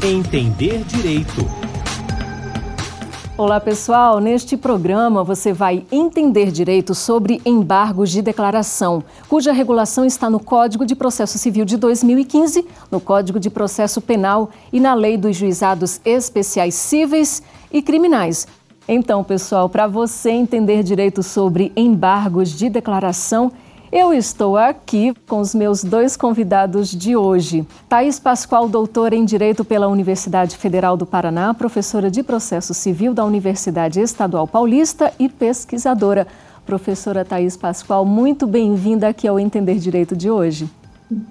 Entender Direito. Olá, pessoal. Neste programa você vai entender direito sobre embargos de declaração, cuja regulação está no Código de Processo Civil de 2015, no Código de Processo Penal e na Lei dos Juizados Especiais Cíveis e Criminais. Então, pessoal, para você entender direito sobre embargos de declaração, eu estou aqui com os meus dois convidados de hoje. Thaís Pascoal, doutora em Direito pela Universidade Federal do Paraná, professora de Processo Civil da Universidade Estadual Paulista e pesquisadora. Professora Thaís Pascoal, muito bem-vinda aqui ao Entender Direito de hoje.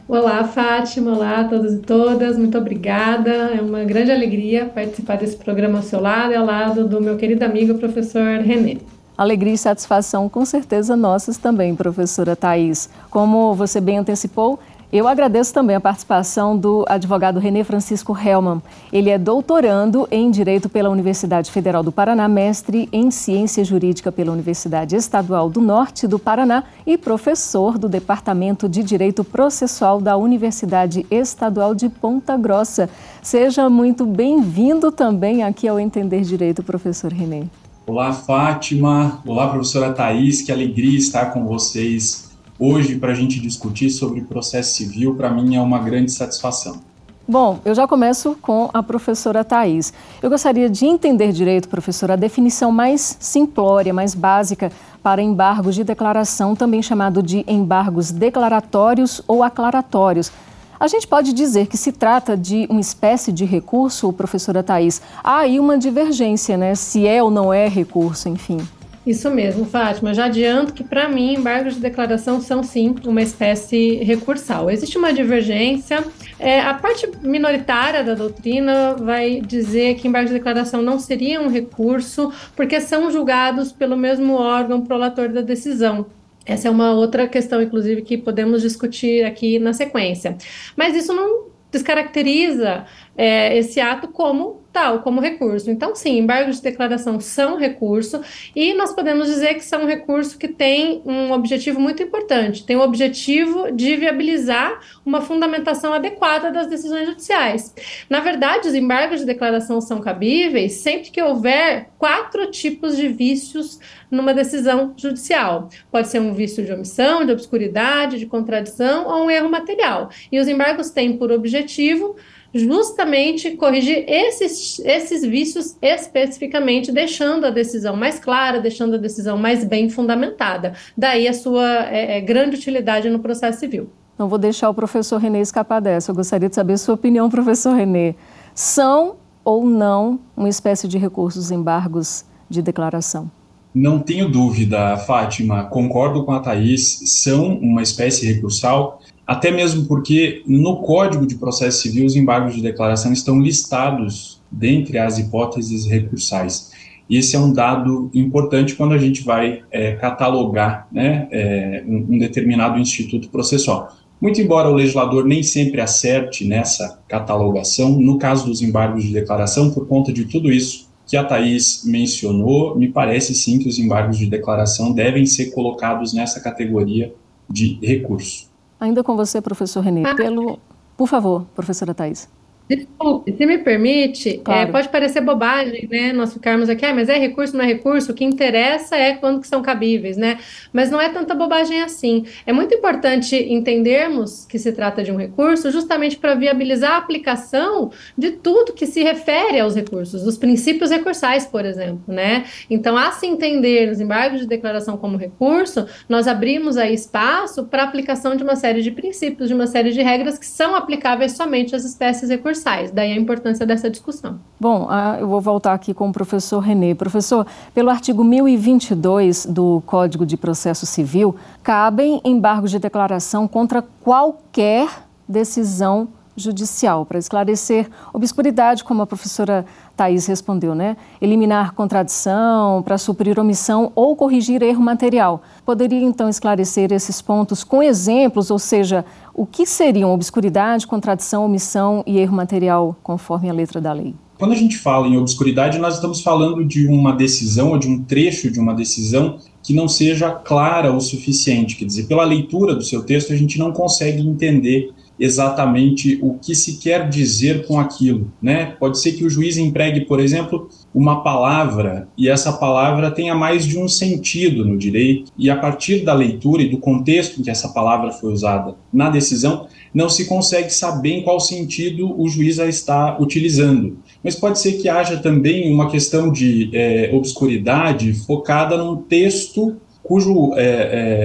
Olá, Fátima. Olá a todos e todas. Muito obrigada. É uma grande alegria participar desse programa ao seu lado e ao lado do meu querido amigo, professor Renê. Alegria e satisfação, com certeza, nossas também, professora Thais. Como você bem antecipou, eu agradeço também a participação do advogado René Francisco Helman. Ele é doutorando em Direito pela Universidade Federal do Paraná, mestre em Ciência Jurídica pela Universidade Estadual do Norte do Paraná e professor do Departamento de Direito Processual da Universidade Estadual de Ponta Grossa. Seja muito bem-vindo também aqui ao Entender Direito, professor René. Olá, Fátima. Olá, professora Thais. Que alegria estar com vocês hoje para a gente discutir sobre processo civil. Para mim é uma grande satisfação. Bom, eu já começo com a professora Thais. Eu gostaria de entender direito, professora, a definição mais simplória, mais básica para embargos de declaração, também chamado de embargos declaratórios ou aclaratórios. A gente pode dizer que se trata de uma espécie de recurso, professora Thais. Há aí uma divergência, né? Se é ou não é recurso, enfim. Isso mesmo, Fátima. Já adianto que, para mim, embargos de declaração são, sim, uma espécie recursal. Existe uma divergência. É, a parte minoritária da doutrina vai dizer que embargos de declaração não seria um recurso, porque são julgados pelo mesmo órgão prolator da decisão. Essa é uma outra questão, inclusive, que podemos discutir aqui na sequência. Mas isso não descaracteriza é, esse ato como tal, como recurso. Então, sim, embargos de declaração são recurso e nós podemos dizer que são um recurso que tem um objetivo muito importante, tem o objetivo de viabilizar uma fundamentação adequada das decisões judiciais. Na verdade, os embargos de declaração são cabíveis sempre que houver quatro tipos de vícios numa decisão judicial. Pode ser um vício de omissão, de obscuridade, de contradição ou um erro material. E os embargos têm por objetivo justamente corrigir esses, esses vícios especificamente, deixando a decisão mais clara, deixando a decisão mais bem fundamentada. Daí a sua é, é, grande utilidade no processo civil. Não vou deixar o professor Renê escapar dessa. Eu gostaria de saber a sua opinião, professor Renê. São ou não uma espécie de recursos embargos de declaração? Não tenho dúvida, Fátima. Concordo com a Thaís. São uma espécie recursal até mesmo porque no Código de Processo Civil os embargos de declaração estão listados dentre as hipóteses recursais. E esse é um dado importante quando a gente vai é, catalogar né, é, um, determinado instituto processual. Muito embora o legislador nem sempre acerte nessa catalogação, no caso dos embargos de declaração, por conta de tudo isso que a Thaís mencionou, me parece sim que os embargos de declaração devem ser colocados nessa categoria de recurso. Ainda com você, professor Renê, ah. pelo... Por favor, professora Thais. Desculpe, se me permite, é, claro. é, pode parecer bobagem, né? Nós ficarmos aqui, ah, mas é recurso, não é recurso, o que interessa é quando que são cabíveis, né? Mas não é tanta bobagem assim. É muito importante entendermos que se trata de um recurso justamente para viabilizar a aplicação de tudo que se refere aos recursos, dos princípios recursais, por exemplo, né? Então, a se entender os embargos de declaração como recurso, nós abrimos aí espaço para aplicação de uma série de princípios, de uma série de regras que são aplicáveis somente às espécies recursais Daí a importância dessa discussão. Bom, eu vou voltar aqui com o professor Renê. Professor, pelo artigo 1022 do Código de Processo Civil, cabem embargos de declaração contra qualquer decisão judicial, para esclarecer obscuridade, como a professora Thais respondeu, né? Eliminar contradição, para suprir omissão ou corrigir erro material. Poderia então esclarecer esses pontos com exemplos, ou seja, o que seriam obscuridade, contradição, omissão e erro material, conforme a letra da lei? Quando a gente fala em obscuridade, nós estamos falando de uma decisão ou de um trecho de uma decisão que não seja clara o suficiente. Quer dizer, pela leitura do seu texto, a gente não consegue entender exatamente o que se quer dizer com aquilo, né? Pode ser que o juiz empregue, por exemplo, uma palavra e essa palavra tenha mais de um sentido no direito e a partir da leitura e do contexto em que essa palavra foi usada na decisão, não se consegue saber em qual sentido o juiz a está utilizando. Mas pode ser que haja também uma questão de é, obscuridade focada num texto cujo, é,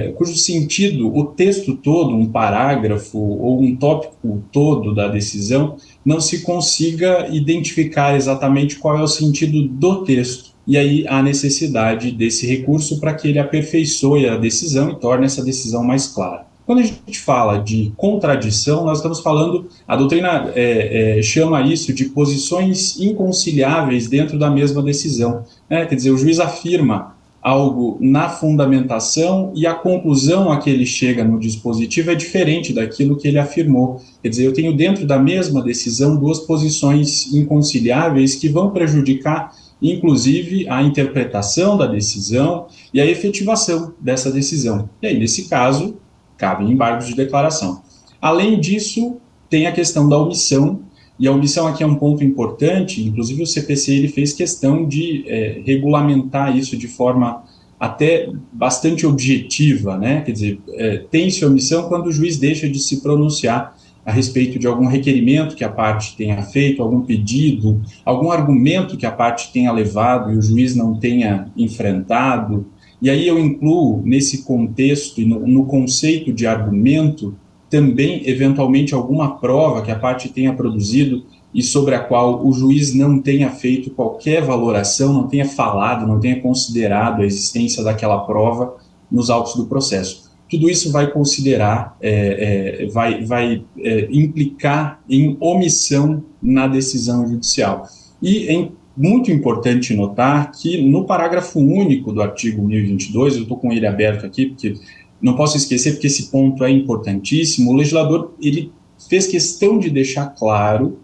é, cujo sentido, o texto todo, um parágrafo ou um tópico todo da decisão, não se consiga identificar exatamente qual é o sentido do texto. E aí há necessidade desse recurso para que ele aperfeiçoe a decisão e torne essa decisão mais clara. Quando a gente fala de contradição, nós estamos falando, a doutrina é, é, chama isso de posições inconciliáveis dentro da mesma decisão. Né? Quer dizer, o juiz afirma algo na fundamentação e a conclusão a que ele chega no dispositivo é diferente daquilo que ele afirmou. Quer dizer, eu tenho dentro da mesma decisão duas posições inconciliáveis que vão prejudicar, inclusive, a interpretação da decisão e a efetivação dessa decisão. E aí, nesse caso, cabem embargos de declaração. Além disso, tem a questão da omissão, e a omissão aqui é um ponto importante, inclusive o CPC ele fez questão de é, regulamentar isso de forma até bastante objetiva, né? Quer dizer, é, tem-se omissão quando o juiz deixa de se pronunciar a respeito de algum requerimento que a parte tenha feito, algum pedido, algum argumento que a parte tenha levado e o juiz não tenha enfrentado. E aí eu incluo nesse contexto e no, no conceito de argumento também, eventualmente, alguma prova que a parte tenha produzido e sobre a qual o juiz não tenha feito qualquer valoração, não tenha falado, não tenha considerado a existência daquela prova nos autos do processo. Tudo isso vai considerar, é, é, vai, vai é, implicar em omissão na decisão judicial. E é muito importante notar que no parágrafo único do artigo 1022, eu estou com ele aberto aqui, porque não posso esquecer porque esse ponto é importantíssimo. O legislador ele fez questão de deixar claro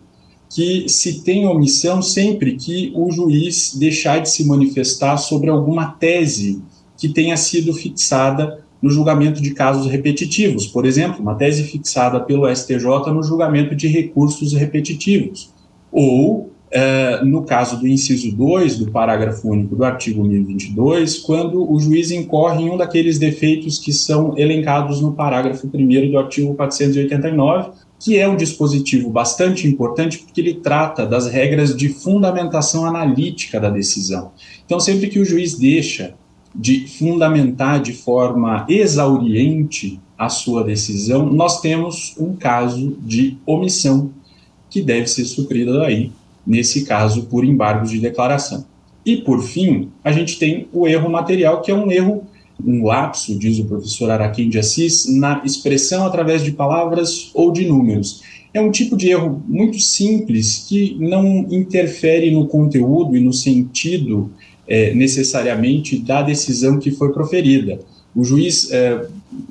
que se tem omissão sempre que o juiz deixar de se manifestar sobre alguma tese que tenha sido fixada no julgamento de casos repetitivos. Por exemplo, uma tese fixada pelo STJ no julgamento de recursos repetitivos. Ou Uh, no caso do inciso 2 do parágrafo único do artigo 1022, quando o juiz incorre em um daqueles defeitos que são elencados no parágrafo 1 do artigo 489, que é um dispositivo bastante importante porque ele trata das regras de fundamentação analítica da decisão. Então, sempre que o juiz deixa de fundamentar de forma exauriente a sua decisão, nós temos um caso de omissão que deve ser suprido daí nesse caso por embargos de declaração. E, por fim, a gente tem o erro material, que é um erro, um lapso, diz o professor Araquém de Assis, na expressão através de palavras ou de números. É um tipo de erro muito simples que não interfere no conteúdo e no sentido é, necessariamente da decisão que foi proferida. O juiz é,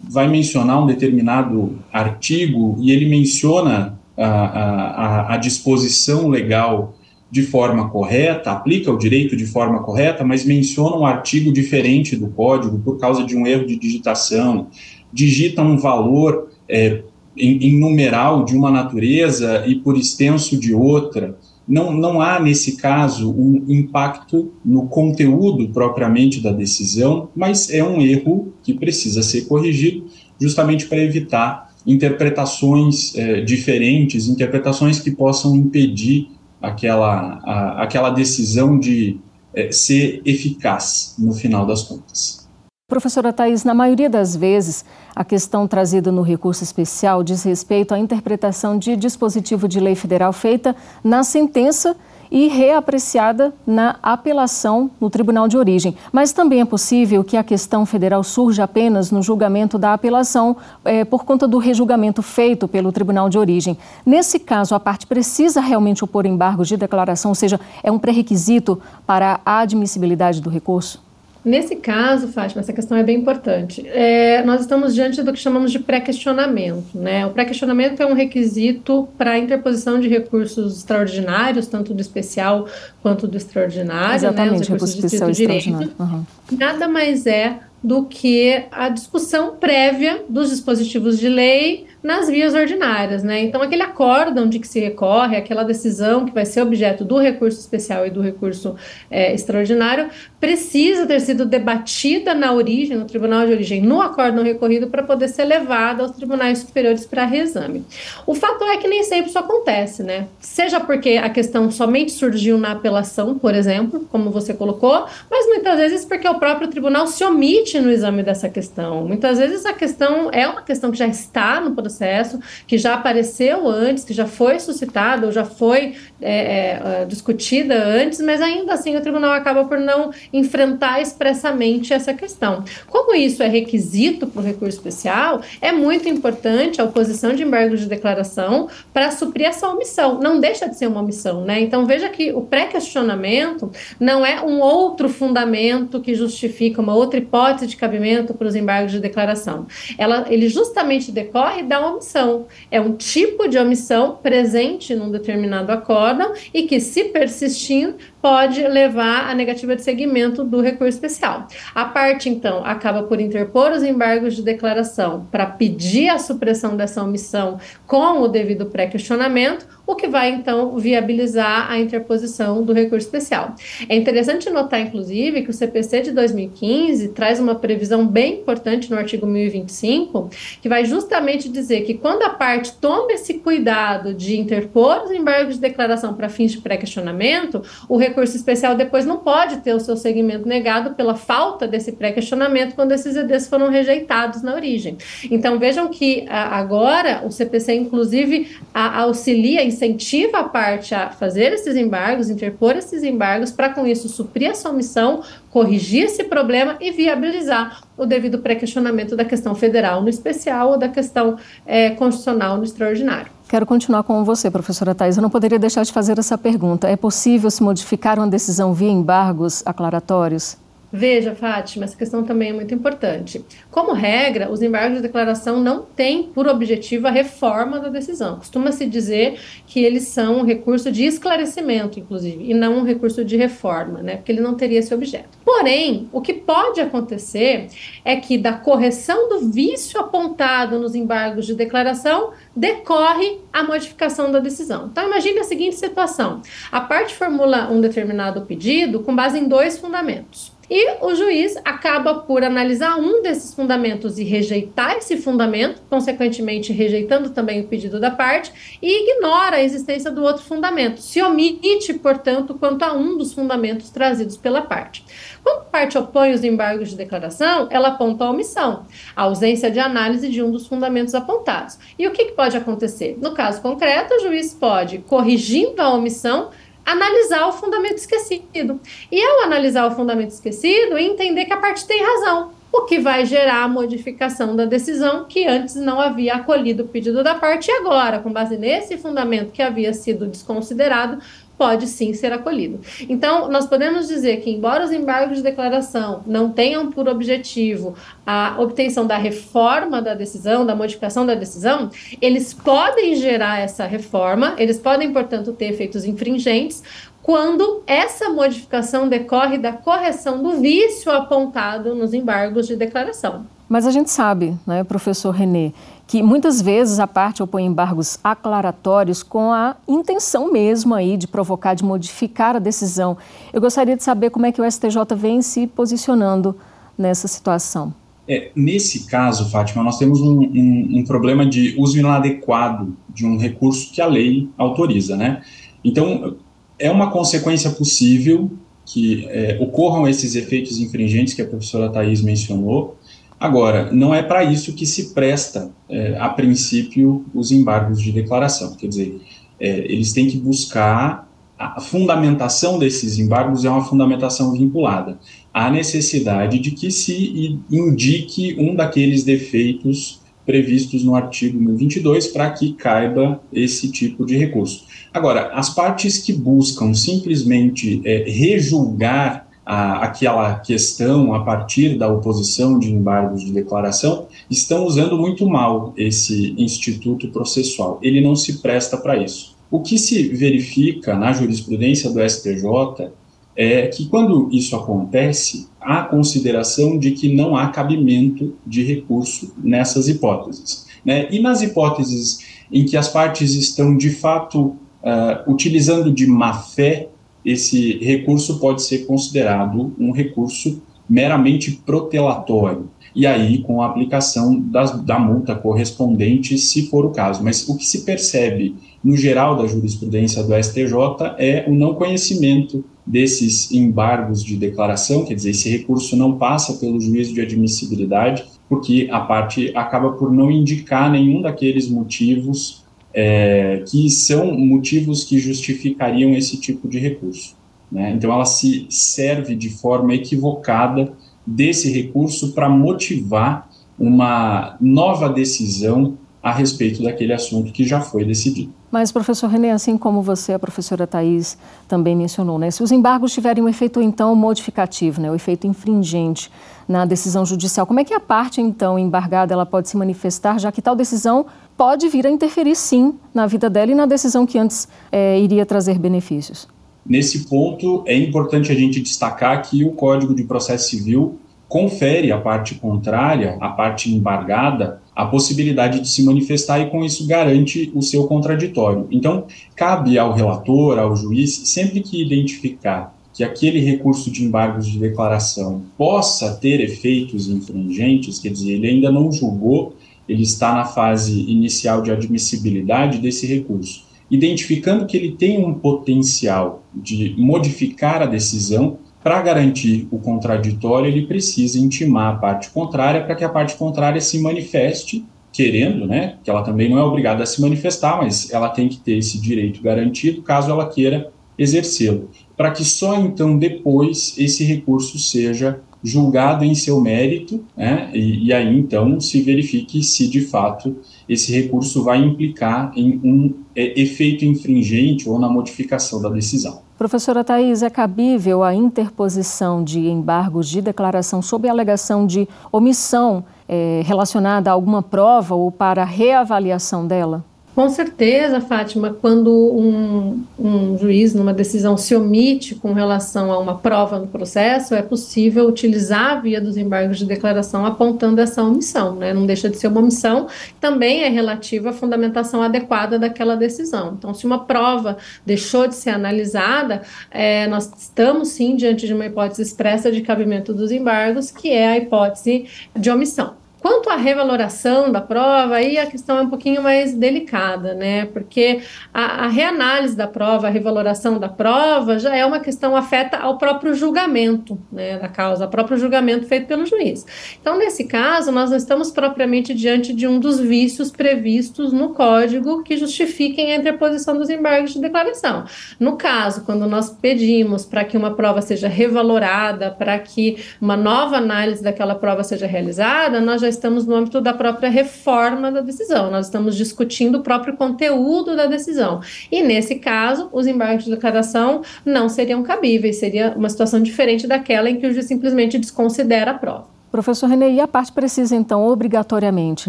vai mencionar um determinado artigo e ele menciona a, a, a disposição legal de forma correta, aplica o direito de forma correta, mas menciona um artigo diferente do código por causa de um erro de digitação, digita um valor é, em, em, numeral de uma natureza e por extenso de outra. Não, não há, nesse caso, um impacto no conteúdo propriamente da decisão, mas é um erro que precisa ser corrigido justamente para evitar interpretações é, diferentes, interpretações que possam impedir aquela, a, aquela decisão de é, ser eficaz no final das contas. Professora Thais, na maioria das vezes, a questão trazida no recurso especial diz respeito à interpretação de dispositivo de lei federal feita na sentença e reapreciada na apelação no tribunal de origem. Mas também é possível que a questão federal surja apenas no julgamento da apelação é, por conta do rejulgamento feito pelo tribunal de origem. Nesse caso, a parte precisa realmente opor embargos de declaração, ou seja, é um pré-requisito para a admissibilidade do recurso? Nesse caso, Fátima, essa questão é bem importante. É, nós estamos diante do que chamamos de pré-questionamento. Né? O pré-questionamento é um requisito para a interposição de recursos extraordinários, tanto do especial quanto do extraordinário. Exatamente, né? Os recursos especial direito. Uhum. Nada mais é do que a discussão prévia dos dispositivos de lei nas vias ordinárias, né? Então, aquele acórdão de que se recorre, aquela decisão que vai ser objeto do recurso especial e do recurso é, extraordinário, precisa ter sido debatida na origem, no tribunal de origem, no acórdão recorrido, para poder ser levada aos tribunais superiores para reexame. O fato é que nem sempre isso acontece, né? Seja porque a questão somente surgiu na apelação, por exemplo, como você colocou, mas muitas vezes porque o próprio tribunal se omite no exame dessa questão. Muitas vezes a questão é uma questão que já está no processo, que já apareceu antes, que já foi suscitada ou já foi é, é, é discutida antes, mas ainda assim o tribunal acaba por não enfrentar expressamente essa questão. Como isso é requisito para o recurso especial, é muito importante a oposição de embargo de declaração para suprir essa omissão. Não deixa de ser uma omissão, né? Então veja que o pré-questionamento não é um outro fundamento que justifica uma outra hipótese de cabimento para os embargos de declaração. Ela, ele justamente decorre da omissão. É um tipo de omissão presente num determinado acórdão e que, se persistindo, pode levar à negativa de segmento do recurso especial. A parte, então, acaba por interpor os embargos de declaração para pedir a supressão dessa omissão com o devido pré-questionamento, o que vai então viabilizar a interposição do recurso especial. É interessante notar, inclusive, que o CPC de 2015 traz uma previsão bem importante no artigo 1025, que vai justamente dizer que quando a parte toma esse cuidado de interpor os embargos de declaração para fins de pré-questionamento, o recurso especial depois não pode ter o seu segmento negado pela falta desse pré-questionamento quando esses EDs foram rejeitados na origem. Então vejam que agora o CPC, inclusive, auxilia e incentiva a parte a fazer esses embargos, interpor esses embargos, para com isso suprir essa omissão, corrigir esse problema e viabilizar o devido pré-questionamento da questão federal no especial ou da questão é, constitucional no extraordinário. Quero continuar com você, professora Thais. Eu não poderia deixar de fazer essa pergunta. É possível se modificar uma decisão via embargos aclaratórios? Veja, Fátima, essa questão também é muito importante. Como regra, os embargos de declaração não têm por objetivo a reforma da decisão. Costuma-se dizer que eles são um recurso de esclarecimento, inclusive, e não um recurso de reforma, né? Porque ele não teria esse objeto. Porém, o que pode acontecer é que da correção do vício apontado nos embargos de declaração decorre a modificação da decisão. Então, imagine a seguinte situação: a parte formula um determinado pedido com base em dois fundamentos. E o juiz acaba por analisar um desses fundamentos e rejeitar esse fundamento, consequentemente rejeitando também o pedido da parte, e ignora a existência do outro fundamento, se omite, portanto, quanto a um dos fundamentos trazidos pela parte. Quando a parte opõe os embargos de declaração, ela aponta a omissão, a ausência de análise de um dos fundamentos apontados. E o que, pode acontecer? No caso concreto, o juiz pode, corrigindo a omissão, analisar o fundamento esquecido. E ao analisar o fundamento esquecido, entender que a parte tem razão, o que vai gerar a modificação da decisão que antes não havia acolhido o pedido da parte e agora, com base nesse fundamento que havia sido desconsiderado, pode sim ser acolhido. Então, nós podemos dizer que, embora os embargos de declaração não tenham por objetivo a obtenção da reforma da decisão, da modificação da decisão, eles podem gerar essa reforma, eles podem, portanto, ter efeitos infringentes, quando essa modificação decorre da correção do vício apontado nos embargos de declaração. Mas a gente sabe, né, professor René, que muitas vezes a parte opõe embargos aclaratórios com a intenção mesmo aí de provocar, de modificar a decisão. Eu gostaria de saber como é que o STJ vem se posicionando nessa situação. É, nesse caso, Fátima, nós temos um, um, um, problema de uso inadequado de um recurso que a lei autoriza, né? Então, é uma consequência possível que é, ocorram esses efeitos infringentes que a professora Thais mencionou, Agora, não é para isso que se presta, é, a princípio, os embargos de declaração. Quer dizer, é, eles têm que buscar a fundamentação desses embargos é uma fundamentação vinculada à necessidade de que se indique um daqueles defeitos previstos no artigo 1022 para que caiba esse tipo de recurso. Agora, as partes que buscam simplesmente é, rejulgar a, aquela questão a partir da oposição de embargos de declaração, estão usando muito mal esse instituto processual. Ele não se presta para isso. O que se verifica na jurisprudência do STJ é que quando isso acontece, há consideração de que não há cabimento de recurso nessas hipóteses. Né? E nas hipóteses em que as partes estão de fato uh, utilizando de má fé, esse recurso pode ser considerado um recurso meramente protelatório. E aí, com a aplicação das, da multa correspondente, se for o caso. Mas o que se percebe, no geral, da jurisprudência do STJ é o não conhecimento desses embargos de declaração, quer dizer, esse recurso não passa pelo juízo de admissibilidade, porque a parte acaba por não indicar nenhum daqueles motivos é, que são motivos que justificariam esse tipo de recurso. Né? Então, ela se serve de forma equivocada desse recurso para motivar uma nova decisão a respeito daquele assunto que já foi decidido. Mas, professor René, assim como você, a professora Thais também mencionou, né, se os embargos tiverem um efeito, então, modificativo, né, o efeito infringente na decisão judicial, como é que a parte, então, embargada ela pode se manifestar, já que tal decisão pode vir a interferir, sim, na vida dela e na decisão que antes é, iria trazer benefícios? Nesse ponto, é importante a gente destacar que o Código de Processo Civil confere à parte contrária, à parte embargada, a possibilidade de se manifestar e com isso garante o seu contraditório. Então, cabe ao relator, ao juiz, sempre que identificar que aquele recurso de embargos de declaração possa ter efeitos infringentes, quer dizer, ele ainda não julgou, ele está na fase inicial de admissibilidade desse recurso. Identificando que ele tem um potencial de modificar a decisão, para garantir o contraditório, ele precisa intimar a parte contrária para que a parte contrária se manifeste, querendo, né? Que ela também não é obrigada a se manifestar, mas ela tem que ter esse direito garantido caso ela queira exercê-lo, para que só então depois esse recurso seja julgado em seu mérito, né? E, e aí então se verifique se de fato esse recurso vai implicar em um é, efeito infringente ou na modificação da decisão. Professora Thais, é cabível a interposição de embargos de declaração sob alegação de omissão é, relacionada a alguma prova ou para reavaliação dela? Com certeza, Fátima, quando um, um, juiz, numa decisão, se omite com relação a uma prova no processo, é possível utilizar a via dos embargos de declaração apontando essa omissão, né? Não deixa de ser uma omissão, também é relativa à fundamentação adequada daquela decisão. Então, se uma prova deixou de ser analisada, é, nós estamos sim diante de uma hipótese expressa de cabimento dos embargos, que é a hipótese de omissão. Quanto à revaloração da prova, aí a questão é um pouquinho mais delicada, né? Porque a, a, reanálise da prova, a revaloração da prova, já é uma questão afeta ao próprio julgamento né, da causa, ao próprio julgamento feito pelo juiz. Então, nesse caso, nós não estamos propriamente diante de um dos vícios previstos no código que justifiquem a interposição dos embargos de declaração. No caso, quando nós pedimos para que uma prova seja revalorada, para que uma nova análise daquela prova seja realizada, nós já já estamos no âmbito da própria reforma da decisão, nós estamos discutindo o próprio conteúdo da decisão. E nesse caso, os embargos de declaração não seriam cabíveis, seria uma situação diferente daquela em que o juiz simplesmente desconsidera a prova. Professor René, e a parte precisa, então, obrigatoriamente,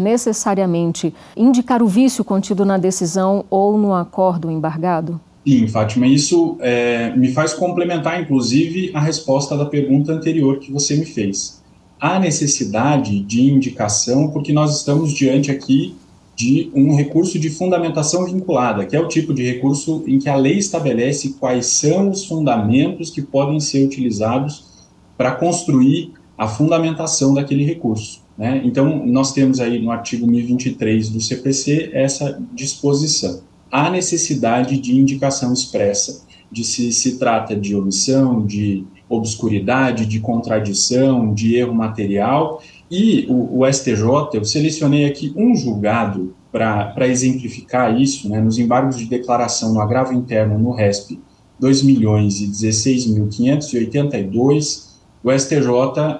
necessariamente, indicar o vício contido na decisão ou no acordo embargado? Sim, Fátima, isso é, me faz complementar, inclusive, a resposta da pergunta anterior que você me fez há necessidade de indicação, porque nós estamos diante aqui de um recurso de fundamentação vinculada, que é o tipo de recurso em que a lei estabelece quais são os fundamentos que podem ser utilizados para construir a fundamentação daquele recurso. Né? Então, nós temos aí no artigo 1023 do CPC essa disposição. Há necessidade de indicação expressa de se se trata de omissão, de obscuridade, de contradição, de erro material. E o, o STJ, eu selecionei aqui um julgado para exemplificar isso, né, nos embargos de declaração no agravo interno no RESP 2 milhões e 16.582, o STJ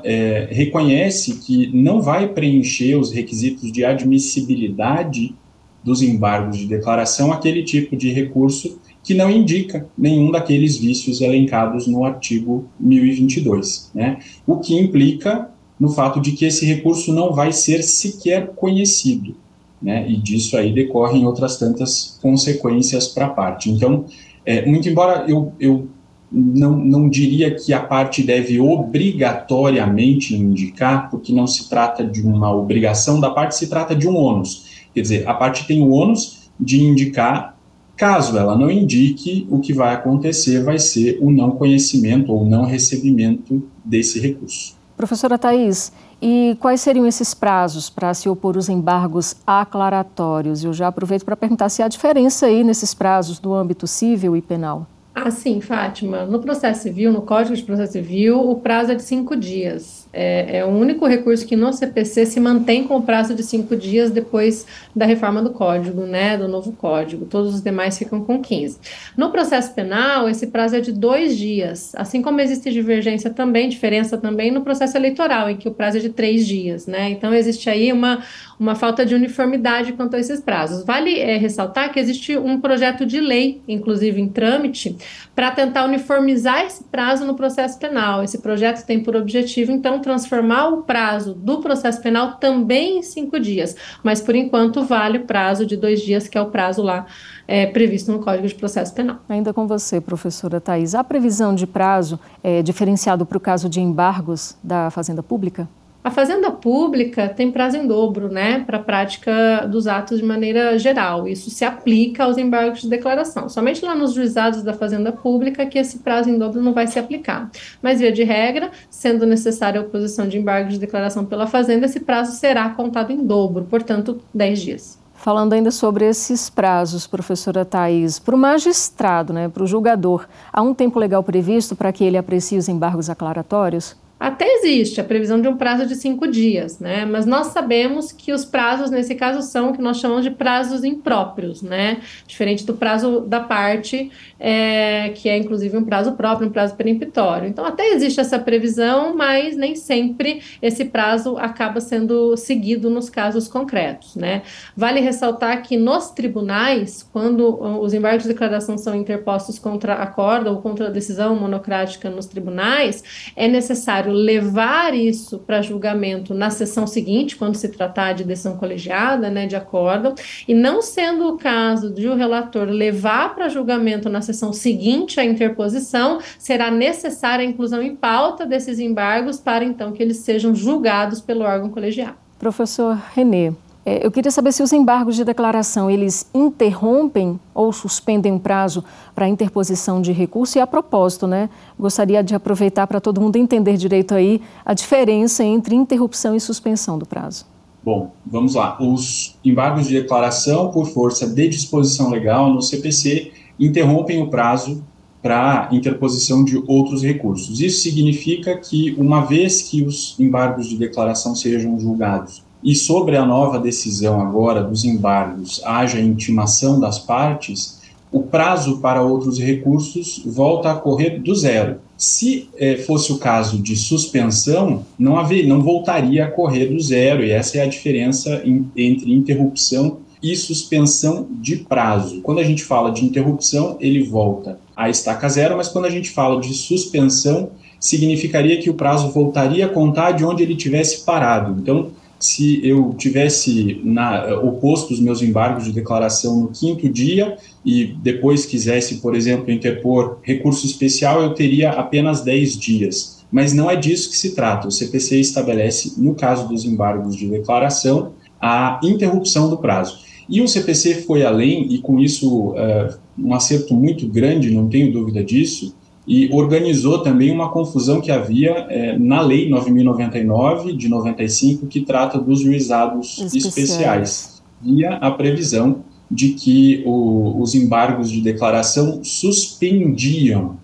é, reconhece que não vai preencher os requisitos de admissibilidade dos embargos de declaração aquele tipo de recurso que não indica nenhum daqueles vícios elencados no artigo 1022, né? O que implica no fato de que esse recurso não vai ser sequer conhecido, né? E disso aí decorrem outras tantas consequências para a parte. Então, é, muito embora eu, eu não, não diria que a parte deve obrigatoriamente indicar, porque não se trata de uma obrigação da parte, se trata de um ônus. Quer dizer, a parte tem o ônus de indicar, caso ela não indique, o que vai acontecer vai ser o não conhecimento ou não recebimento desse recurso. Professora Thais, e quais seriam esses prazos para se opor os embargos aclaratórios? Eu já aproveito para perguntar se há diferença aí nesses prazos no âmbito civil e penal. Ah, sim, Fátima. No processo civil, no Código de Processo Civil, o prazo é de cinco dias. É, é, o único recurso que no CPC se mantém com o prazo de cinco dias depois da reforma do código, né, do novo código. Todos os demais ficam com 15. No processo penal, esse prazo é de dois dias, assim como existe divergência também, diferença também no processo eleitoral, em que o prazo é de três dias, né. Então, existe aí uma, uma falta de uniformidade quanto a esses prazos. Vale é, ressaltar que existe um projeto de lei, inclusive em trâmite, para tentar uniformizar esse prazo no processo penal. Esse projeto tem por objetivo, então, transformar o prazo do processo penal também em cinco dias, mas por enquanto vale o prazo de dois dias, que é o prazo lá é, previsto no Código de Processo Penal. Ainda com você, professora Thais, a previsão de prazo é diferenciado para o caso de embargos da Fazenda Pública? A fazenda pública tem prazo em dobro, né, para a prática dos atos de maneira geral. Isso se aplica aos embargos de declaração. Somente lá nos juizados da fazenda pública que esse prazo em dobro não vai se aplicar. Mas, via de regra, sendo necessária a oposição de embargos de declaração pela fazenda, esse prazo será contado em dobro, portanto, 10 dias. Falando ainda sobre esses prazos, professora Thais, para o magistrado, né, para o julgador, há um tempo legal previsto para que ele aprecie os embargos aclaratórios? Até existe a previsão de um prazo de cinco dias, né? Mas nós sabemos que os prazos, nesse caso, são o que nós chamamos de prazos impróprios, né? Diferente do prazo da parte, é, que é inclusive um prazo próprio, um prazo peremptório. Então, até existe essa previsão, mas nem sempre esse prazo acaba sendo seguido nos casos concretos, né? Vale ressaltar que nos tribunais, quando os embargos de declaração são interpostos contra a corda ou contra a decisão monocrática nos tribunais, é necessário levar isso para julgamento na sessão seguinte, quando se tratar de decisão colegiada, né, de acordo, e não sendo o caso de o relator levar para julgamento na sessão seguinte à interposição, será necessária a inclusão em pauta desses embargos para então que eles sejam julgados pelo órgão colegiado. Professor Renê, eu queria saber se os embargos de declaração eles interrompem ou suspendem o prazo para interposição de recurso e a propósito, né? Gostaria de aproveitar para todo mundo entender direito aí a diferença entre interrupção e suspensão do prazo. Bom, vamos lá. Os embargos de declaração por força de disposição legal no CPC interrompem o prazo para interposição de outros recursos. Isso significa que, uma vez que os embargos de declaração sejam julgados e sobre a nova decisão agora dos embargos haja intimação das partes, o prazo para outros recursos volta a correr do zero. Se eh, fosse o caso de suspensão, não, haver, não voltaria a correr do zero, e essa é a diferença in, entre interrupção e suspensão de prazo. Quando a gente fala de interrupção, ele volta a estaca zero, mas quando a gente fala de suspensão, significaria que o prazo voltaria a contar de onde ele tivesse parado. Então, se eu tivesse na, oposto os meus embargos de declaração no quinto dia e depois quisesse, por exemplo, interpor recurso especial, eu teria apenas 10 dias. Mas não é disso que se trata. O CPC estabelece, no caso dos embargos de declaração, a interrupção do prazo. E o CPC foi além, e com isso uh, um acerto muito grande, não tenho dúvida disso, e organizou também uma confusão que havia é, na Lei 9099 de 95, que trata dos juizados especiais, especiais via a previsão de que o, os embargos de declaração suspendiam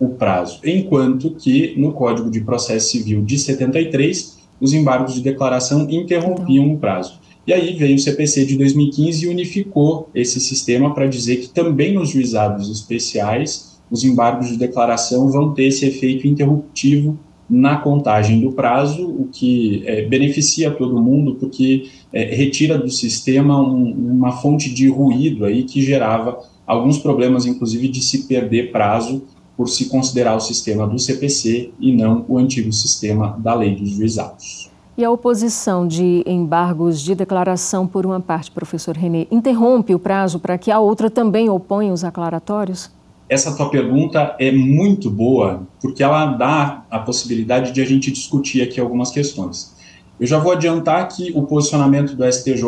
o prazo, enquanto que no Código de Processo Civil de 73 os embargos de declaração interrompiam o prazo. E aí veio o CPC de 2015 e unificou esse sistema para dizer que também nos juizados especiais os embargos de declaração vão ter esse efeito interruptivo na contagem do prazo, o que é, beneficia todo mundo, porque é, retira do sistema um, uma fonte de ruído aí que gerava alguns problemas, inclusive, de se perder prazo por se considerar o sistema do CPC e não o antigo sistema da lei dos juizados. E a oposição de embargos de declaração por uma parte, professor Renê, interrompe o prazo para que a outra também oponha os aclaratórios? Essa tua pergunta é muito boa, porque ela dá a possibilidade de a gente discutir aqui algumas questões. Eu já vou adiantar que o posicionamento do STJ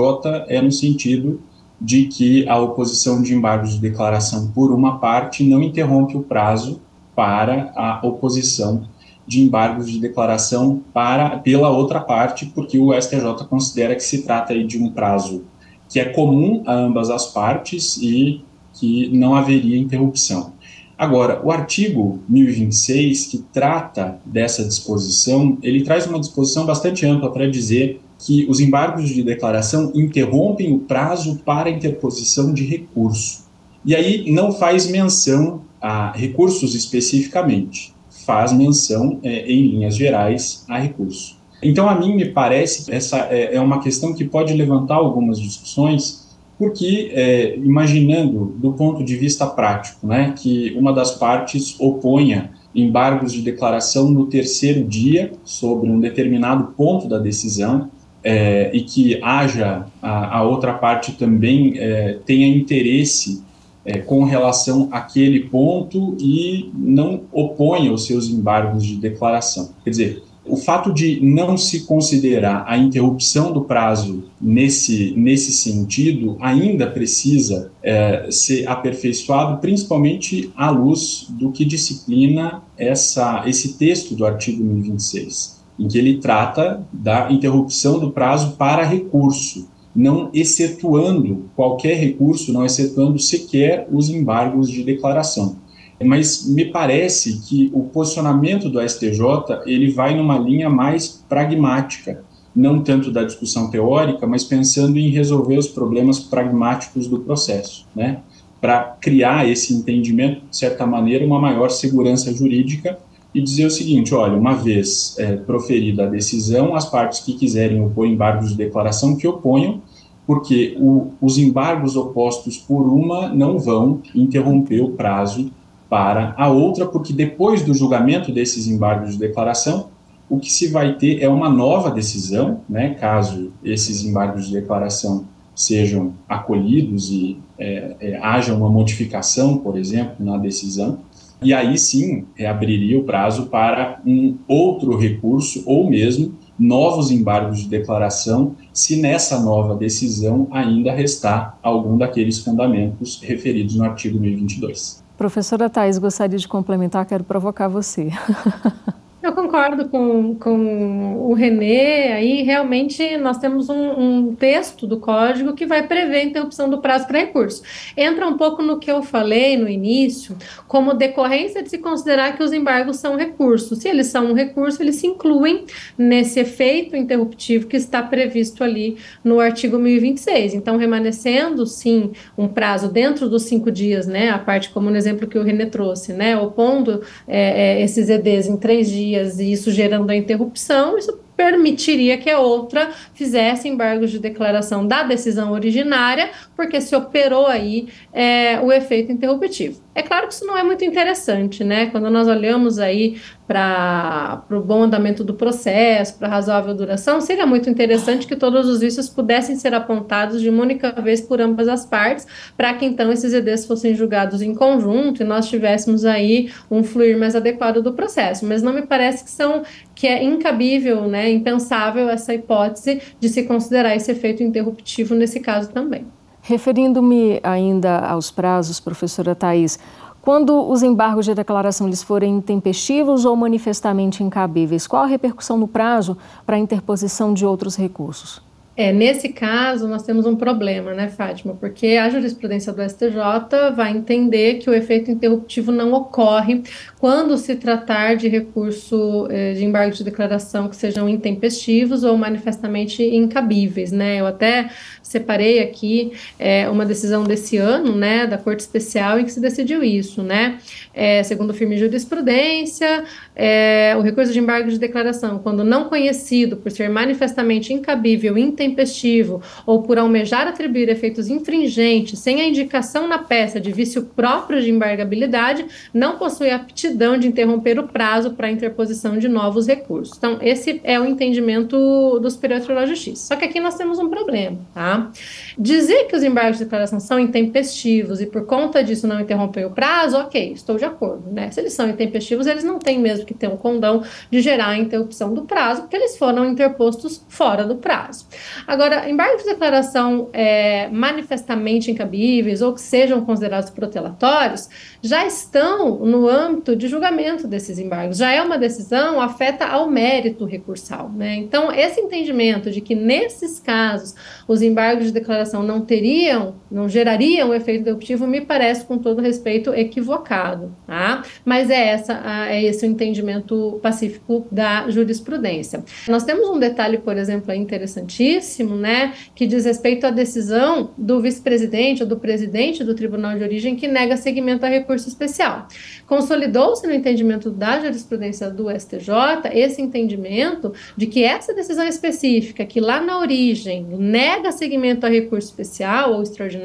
é no sentido de que a oposição de embargos de declaração por uma parte não interrompe o prazo para a oposição de embargos de declaração para pela outra parte, porque o STJ considera que se trata aí de um prazo que é comum a ambas as partes e que não haveria interrupção. Agora, o artigo 1026, que trata dessa disposição, ele traz uma disposição bastante ampla para dizer que os embargos de declaração interrompem o prazo para interposição de recurso. E aí não faz menção a recursos especificamente, faz menção é, em linhas gerais a recurso. Então, a mim me parece que essa é, é uma questão que pode levantar algumas discussões, porque, é, imaginando do ponto de vista prático, né, que uma das partes oponha embargos de declaração no terceiro dia sobre um determinado ponto da decisão, é, e que haja a, a outra parte também é, tenha interesse é, com relação àquele ponto e não oponha os seus embargos de declaração. Quer dizer, o fato de não se considerar a interrupção do prazo nesse, nesse sentido ainda precisa é, ser aperfeiçoado, principalmente à luz do que disciplina essa, esse texto do artigo 1026, em que ele trata da interrupção do prazo para recurso, não excetuando qualquer recurso, não excetuando sequer os embargos de declaração mas me parece que o posicionamento do STJ ele vai numa linha mais pragmática, não tanto da discussão teórica, mas pensando em resolver os problemas pragmáticos do processo, né? Para criar esse entendimento, de certa maneira, uma maior segurança jurídica e dizer o seguinte: olha, uma vez é, proferida a decisão, as partes que quiserem opor embargos de declaração que oponham, porque o, os embargos opostos por uma não vão interromper o prazo para a outra, porque depois do julgamento desses embargos de declaração, o que se vai ter é uma nova decisão, né, caso esses embargos de declaração sejam acolhidos e é, é, haja uma modificação, por exemplo, na decisão, e aí sim é, abriria o prazo para um outro recurso ou mesmo novos embargos de declaração, se nessa nova decisão ainda restar algum daqueles fundamentos referidos no artigo 1022. Professora Thais, gostaria de complementar, quero provocar você. Eu concordo com, com o Renê. Aí, realmente, nós temos um, um, texto do código que vai prever a interrupção do prazo para recurso. Entra um pouco no que eu falei no início, como decorrência de se considerar que os embargos são recursos. Se eles são um recurso, eles se incluem nesse efeito interruptivo que está previsto ali no artigo 1026. Então, remanescendo, sim, um prazo dentro dos cinco dias, né? A parte como no exemplo que o Renê trouxe, né? Opondo é, é, esses EDs em três dias dias e isso gerando a interrupção, isso permitiria que a outra fizesse embargos de declaração da decisão originária, porque se operou aí é, o efeito interruptivo. É claro que isso não é muito interessante, né? Quando nós olhamos aí para o bom andamento do processo, para razoável duração, seria muito interessante que todos os vícios pudessem ser apontados de uma única vez por ambas as partes, para que então esses EDs fossem julgados em conjunto e nós tivéssemos aí um fluir mais adequado do processo. Mas não me parece que são que é incabível, né, impensável essa hipótese de se considerar esse efeito interruptivo nesse caso também. Referindo-me ainda aos prazos, professora Thais, quando os embargos de declaração lhes forem intempestivos ou manifestamente incabíveis, qual a repercussão no prazo para a interposição de outros recursos? É, nesse caso, nós temos um problema, né, Fátima? Porque a jurisprudência do STJ vai entender que o efeito interruptivo não ocorre quando se tratar de recurso eh, de embargo de declaração que sejam intempestivos ou manifestamente incabíveis, né? Eu até separei aqui é, uma decisão desse ano, né, da Corte Especial em que se decidiu isso, né? É, segundo firme jurisprudência, é, o recurso de embargo de declaração, quando não conhecido por ser manifestamente incabível, intempestivo ou por almejar atribuir efeitos infringentes sem a indicação na peça de vício próprio de embargabilidade, não possui aptidão de interromper o prazo para interposição de novos recursos. Então, esse é o entendimento do Superior Tribunal de Justiça. Só que aqui nós temos um problema, tá? Dizer que os embargos de declaração são intempestivos e por conta disso não interromper o prazo, ok, estou de acordo, né? Se eles são intempestivos, eles não têm mesmo que ter um condão de gerar a interrupção do prazo, porque eles foram interpostos fora do prazo. Agora, embargos de declaração é, manifestamente incabíveis ou que sejam considerados protelatórios já estão no âmbito de julgamento desses embargos. Já é uma decisão afeta ao mérito recursal, né? Então, esse entendimento de que nesses casos os embargos de declaração não teriam, não gerariam efeito interruptivo, me parece, com todo respeito, equivocado, tá? Mas é essa, é esse o entendimento pacífico da jurisprudência. Nós temos um detalhe, por exemplo, interessantíssimo, né, que diz respeito à decisão do vice-presidente ou do presidente do Tribunal de Origem que nega seguimento a recurso especial. Consolidou-se no entendimento da jurisprudência do STJ esse entendimento de que essa decisão específica, que lá na origem nega seguimento a recurso especial ou extraordinário,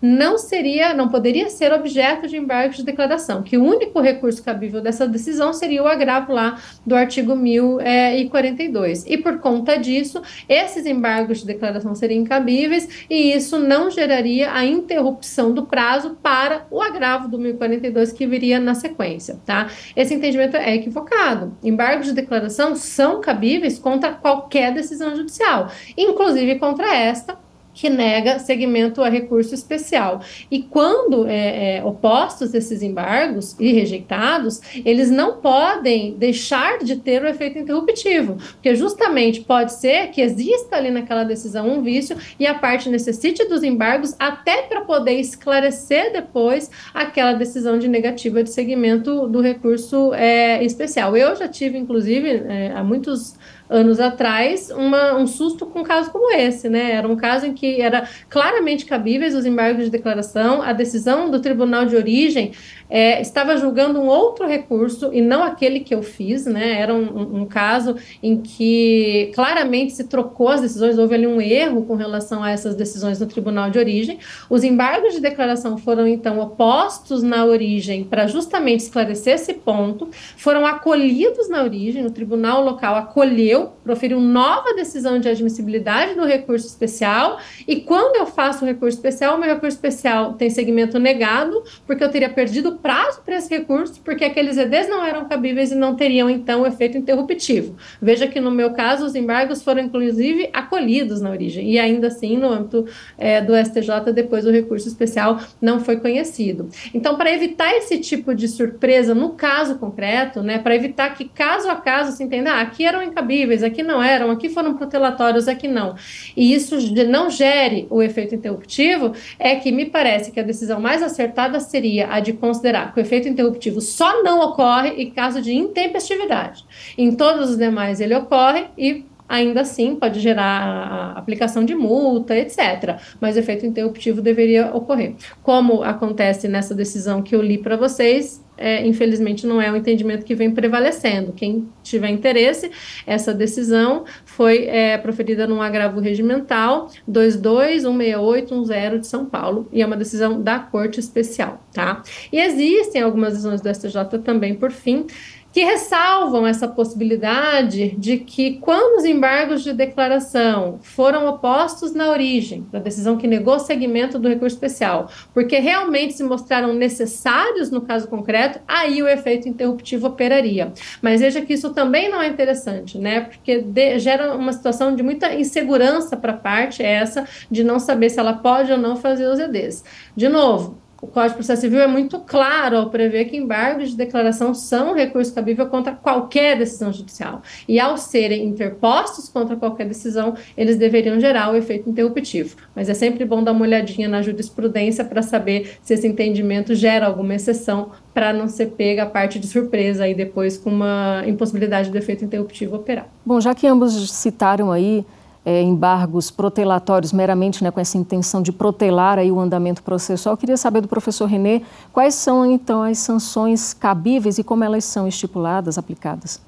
não seria, não poderia ser objeto de embargo de declaração, que o único recurso cabível dessa decisão seria o agravo lá do artigo 1042. E por conta disso, esses embargos de declaração seriam incabíveis e isso não geraria a interrupção do prazo para o agravo do 1042 que viria na sequência, tá? Esse entendimento é equivocado. Embargos de declaração são cabíveis contra qualquer decisão judicial, inclusive contra esta que nega segmento a recurso especial. E quando é, é, opostos esses embargos e rejeitados, eles não podem deixar de ter o efeito interruptivo, porque justamente pode ser que exista ali naquela decisão um vício e a parte necessite dos embargos até para poder esclarecer depois aquela decisão de negativa de segmento do recurso é, especial. Eu já tive, inclusive, é, há muitos anos atrás uma, um susto com um caso como esse, né? Era um caso em que era claramente cabíveis os embargos de declaração, a decisão do tribunal de origem é, estava julgando um outro recurso e não aquele que eu fiz, né? Era um, um, caso em que claramente se trocou as decisões, houve ali um erro com relação a essas decisões no tribunal de origem. Os embargos de declaração foram então opostos na origem para justamente esclarecer esse ponto, foram acolhidos na origem, o tribunal local acolheu, proferiu nova decisão de admissibilidade do recurso especial e quando eu faço o recurso especial, o meu recurso especial tem segmento negado, porque eu teria perdido prazo para esse recurso, porque aqueles EDs não eram cabíveis e não teriam, então, efeito interruptivo. Veja que, no meu caso, os embargos foram, inclusive, acolhidos na origem, e ainda assim, no âmbito é, do STJ, depois o recurso especial não foi conhecido. Então, para evitar esse tipo de surpresa no caso concreto, né, para evitar que, caso a caso, se entenda, ah, aqui eram incabíveis, aqui não eram, aqui foram protelatórios, aqui não, e isso não gere o efeito interruptivo, é que me parece que a decisão mais acertada seria a de considerar considerar que o efeito interruptivo só não ocorre em caso de intempestividade. Em todos os demais ele ocorre e ainda assim pode gerar aplicação de multa, etc. Mas o efeito interruptivo deveria ocorrer. Como acontece nessa decisão que eu li para vocês, é, infelizmente não é o entendimento que vem prevalecendo. Quem tiver interesse, essa decisão foi é, proferida num agravo regimental 22.16810 de São Paulo e é uma decisão da Corte Especial, tá? E existem algumas decisões do STJ também, por fim, que ressalvam essa possibilidade de que, quando os embargos de declaração foram opostos na origem, da decisão que negou segmento do recurso especial, porque realmente se mostraram necessários no caso concreto, aí o efeito interruptivo operaria. Mas veja que isso também não é interessante, né? Porque de, gera uma situação de muita insegurança para a parte essa de não saber se ela pode ou não fazer os EDs. De novo, o Código de Processo Civil é muito claro ao prever que embargos de declaração são recurso cabível contra qualquer decisão judicial. E ao serem interpostos contra qualquer decisão, eles deveriam gerar o efeito interruptivo. Mas é sempre bom dar uma olhadinha na jurisprudência para saber se esse entendimento gera alguma exceção para não ser pega a parte de surpresa e depois com uma impossibilidade do efeito interruptivo operar. Bom, já que ambos citaram aí é, embargos protelatórios meramente né, com essa intenção de protelar aí o andamento processual. Eu queria saber do professor Renê quais são então as sanções cabíveis e como elas são estipuladas, aplicadas.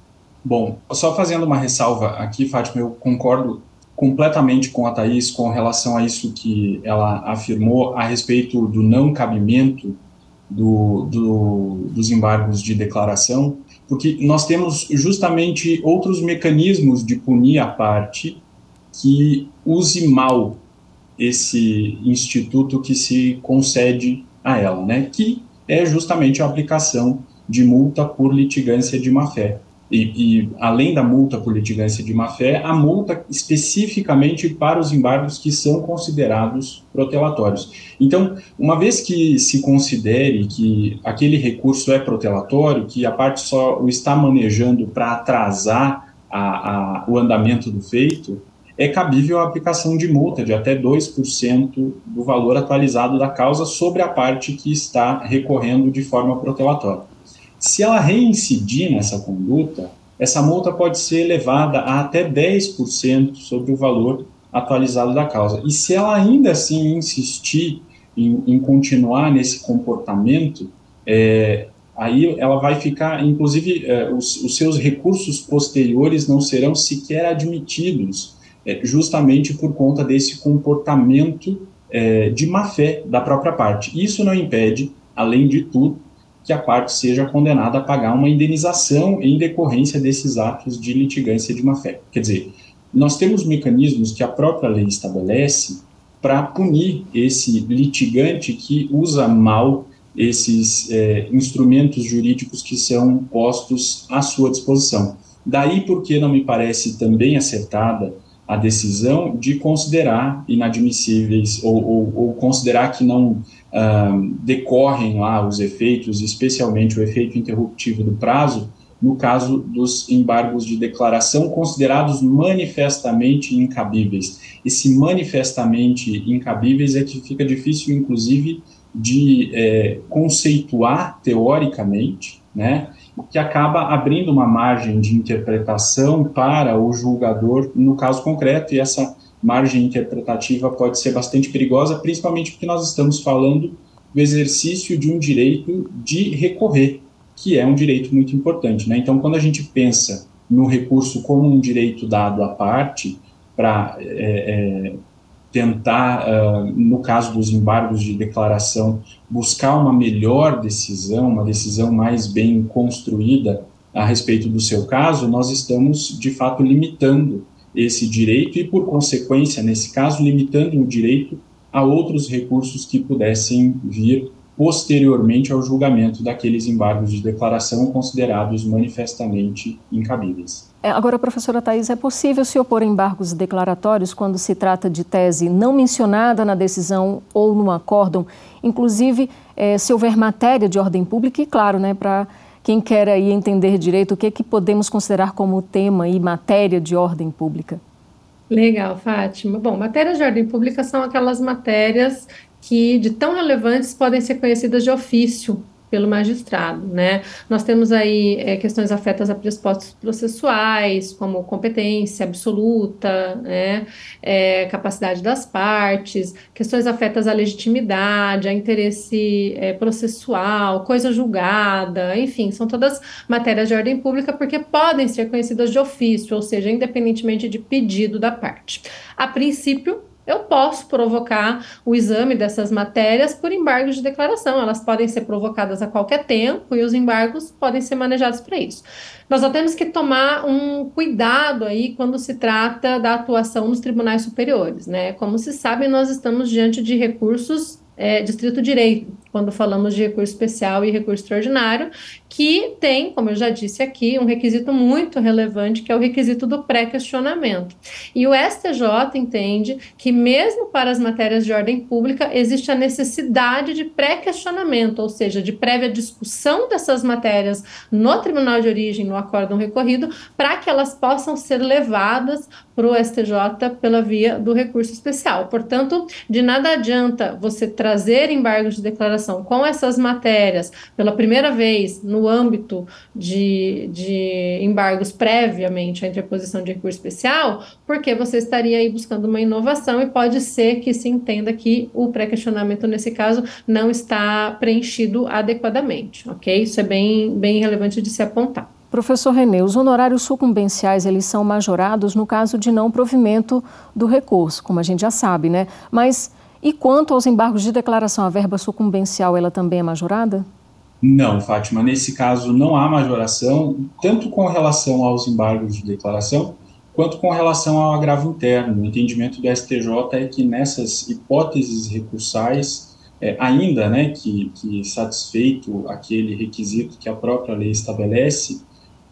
Bom, só fazendo uma ressalva aqui, Fátima, eu concordo completamente com a Thais com relação a isso que ela afirmou a respeito do não cabimento do, do, dos embargos de declaração, porque nós temos justamente outros mecanismos de punir a parte que use mal esse instituto que se concede a ela, né? Que é justamente a aplicação de multa por litigância de má-fé. E, e, além da multa por litigância de má-fé, a multa especificamente para os embargos que são considerados protelatórios. Então, uma vez que se considere que aquele recurso é protelatório, que a parte só o está manejando para atrasar a, a, o andamento do feito, é cabível a aplicação de multa de até 2% do valor atualizado da causa sobre a parte que está recorrendo de forma protelatória. Se ela reincidir nessa conduta, essa multa pode ser elevada a até 10% sobre o valor atualizado da causa. E se ela ainda assim insistir em, em continuar nesse comportamento, é, aí ela vai ficar, inclusive, é, os, os, seus recursos posteriores não serão sequer admitidos, é, justamente por conta desse comportamento é, de má fé da própria parte. Isso não impede, além de tudo, que a parte seja condenada a pagar uma indenização em decorrência desses atos de litigância de má-fé. Quer dizer, nós temos mecanismos que a própria lei estabelece para punir esse litigante que usa mal esses é, instrumentos jurídicos que são postos à sua disposição. Daí porque não me parece também acertada a decisão de considerar inadmissíveis ou, ou, ou considerar que não decorrem lá os efeitos, especialmente o efeito interruptivo do prazo, no caso dos embargos de declaração considerados manifestamente incabíveis. Esse manifestamente incabíveis é que fica difícil, inclusive, de é, conceituar teoricamente, né, que acaba abrindo uma margem de interpretação para o julgador no caso concreto, e essa margem interpretativa pode ser bastante perigosa, principalmente porque nós estamos falando do exercício de um direito de recorrer, que é um direito muito importante. Né? Então, quando a gente pensa no recurso como um direito dado à parte, para é, é, tentar, uh, no caso dos embargos de declaração, buscar uma melhor decisão, uma decisão mais bem construída a respeito do seu caso, nós estamos, de fato, limitando esse direito e, por consequência, nesse caso, limitando o direito a outros recursos que pudessem vir posteriormente ao julgamento daqueles embargos de declaração considerados manifestamente incabíveis. É, agora, professora Thais, é possível se opor a embargos declaratórios quando se trata de tese não mencionada na decisão ou no acórdão, inclusive é, se houver matéria de ordem pública e, claro, né, para quem quer aí entender direito, o que, é que podemos considerar como tema e matéria de ordem pública? Legal, Fátima. Bom, matérias de ordem pública são aquelas matérias que, de tão relevantes, podem ser conhecidas de ofício pelo magistrado, né? Nós temos aí é, questões afetas a pressupostos processuais, como competência absoluta, né? É, capacidade das partes, questões afetas à legitimidade, a interesse é, processual, coisa julgada, enfim, são todas matérias de ordem pública porque podem ser conhecidas de ofício, ou seja, independentemente de pedido da parte. A princípio, eu posso provocar o exame dessas matérias por embargos de declaração. Elas podem ser provocadas a qualquer tempo e os embargos podem ser manejados para isso. Nós só temos que tomar um cuidado aí quando se trata da atuação nos tribunais superiores, né? Como se sabe, nós estamos diante de recursos é, distrito direito, quando falamos de recurso especial e recurso extraordinário, que tem, como eu já disse aqui, um requisito muito relevante, que é o requisito do pré-questionamento. E o STJ entende que, mesmo para as matérias de ordem pública, existe a necessidade de pré-questionamento, ou seja, de prévia discussão dessas matérias no tribunal de origem, no acórdão recorrido, para que elas possam ser levadas para o STJ pela via do recurso especial. Portanto, de nada adianta você trazer embargos de declaração com essas matérias pela primeira vez no âmbito de, de embargos previamente à interposição de recurso especial, porque você estaria aí buscando uma inovação e pode ser que se entenda que o pré-questionamento, nesse caso, não está preenchido adequadamente, ok? Isso é bem, bem relevante de se apontar. Professor Renê, os honorários sucumbenciais eles são majorados no caso de não provimento do recurso, como a gente já sabe, né? Mas e quanto aos embargos de declaração, a verba sucumbencial ela também é majorada? Não, Fátima, nesse caso não há majoração, tanto com relação aos embargos de declaração, quanto com relação ao agravo interno. O entendimento do STJ é que nessas hipóteses recursais, é, ainda né, que, que satisfeito aquele requisito que a própria lei estabelece,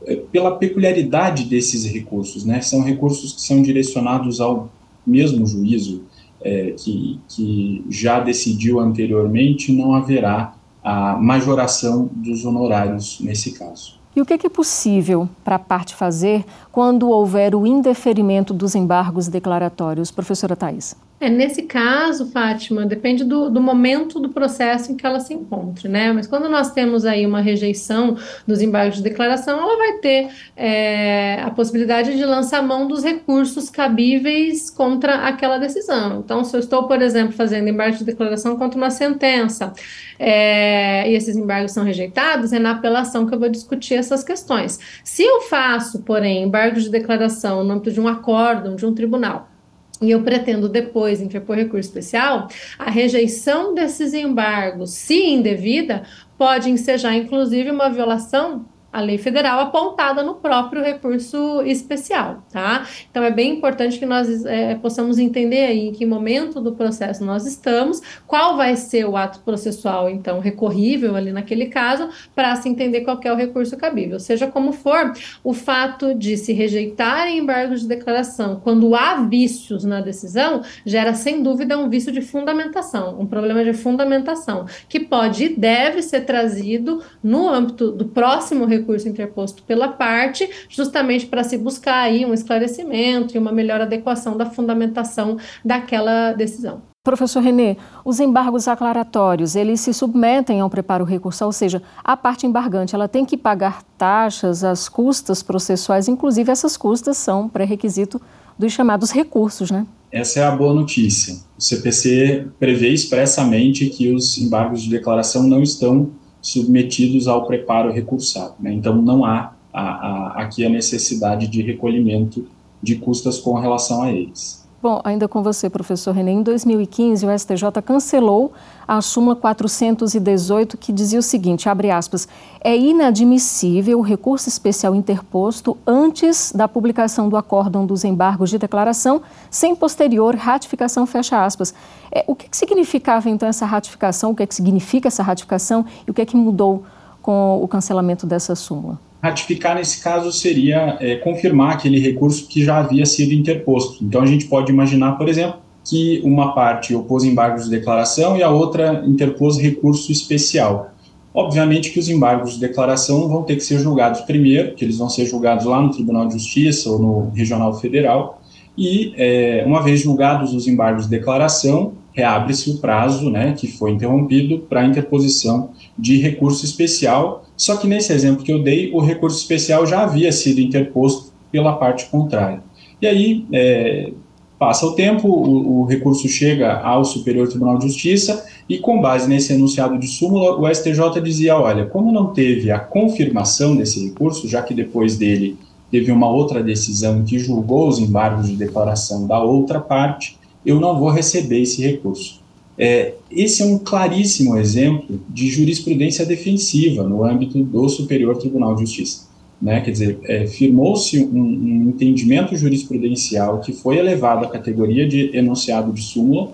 é, pela peculiaridade desses recursos, né, são recursos que são direcionados ao mesmo juízo é, que, que já decidiu anteriormente, não haverá a majoração dos honorários nesse caso. E o que é possível para a parte fazer quando houver o indeferimento dos embargos declaratórios, professora Thais? É, nesse caso, Fátima, depende do, do, momento do processo em que ela se encontre, né? Mas quando nós temos aí uma rejeição dos embargos de declaração, ela vai ter é, a possibilidade de lançar mão dos recursos cabíveis contra aquela decisão. Então, se eu estou, por exemplo, fazendo embargo de declaração contra uma sentença é, e esses embargos são rejeitados, é na apelação que eu vou discutir essas questões. Se eu faço, porém, embargo de declaração no âmbito de um acórdão, de um tribunal, e eu pretendo depois interpor recurso especial, a rejeição desses embargos, se indevida, pode ensejar inclusive uma violação a lei federal apontada no próprio recurso especial, tá? Então é bem importante que nós é, possamos entender aí em que momento do processo nós estamos, qual vai ser o ato processual, então, recorrível ali naquele caso, para se entender qual é o recurso cabível. Seja como for, o fato de se rejeitarem embargos de declaração quando há vícios na decisão, gera sem dúvida um vício de fundamentação, um problema de fundamentação, que pode e deve ser trazido no âmbito do próximo recurso recurso interposto pela parte, justamente para se buscar aí um esclarecimento e uma melhor adequação da fundamentação daquela decisão. Professor Renê, os embargos aclaratórios, eles se submetem ao preparo recursal, ou seja, a parte embargante, ela tem que pagar taxas, as custas processuais, inclusive essas custas são pré-requisito dos chamados recursos, né? Essa é a boa notícia. O CPC prevê expressamente que os embargos de declaração não estão submetidos ao preparo recursado. Né? Então, não há a, a, aqui a necessidade de recolhimento de custas com relação a eles. Bom, ainda com você, professor René, em 2015 o STJ cancelou a súmula 418 que dizia o seguinte, abre aspas, é inadmissível o recurso especial interposto antes da publicação do acórdão dos embargos de declaração sem posterior ratificação, fecha aspas. É, o que, que significava então essa ratificação, o que, que significa essa ratificação e o que é que mudou com o cancelamento dessa súmula? Ratificar, nesse caso, seria é, confirmar aquele recurso que já havia sido interposto. Então, a gente pode imaginar, por exemplo, que uma parte opôs embargos de declaração e a outra interpôs recurso especial. Obviamente que os embargos de declaração vão ter que ser julgados primeiro, que eles vão ser julgados lá no Tribunal de Justiça ou no Regional Federal, e é, uma vez julgados os embargos de declaração, reabre-se o prazo né, que foi interrompido para interposição de recurso especial, só que nesse exemplo que eu dei, o recurso especial já havia sido interposto pela parte contrária. E aí, é, passa o tempo, o, o, recurso chega ao Superior Tribunal de Justiça e, com base nesse enunciado de súmula, o STJ dizia: olha, como não teve a confirmação desse recurso, já que depois dele teve uma outra decisão que julgou os embargos de declaração da outra parte, eu não vou receber esse recurso. É, esse é um claríssimo exemplo de jurisprudência defensiva no âmbito do Superior Tribunal de Justiça. Né? Quer dizer, é, firmou-se um, um, entendimento jurisprudencial que foi elevado à categoria de enunciado de súmula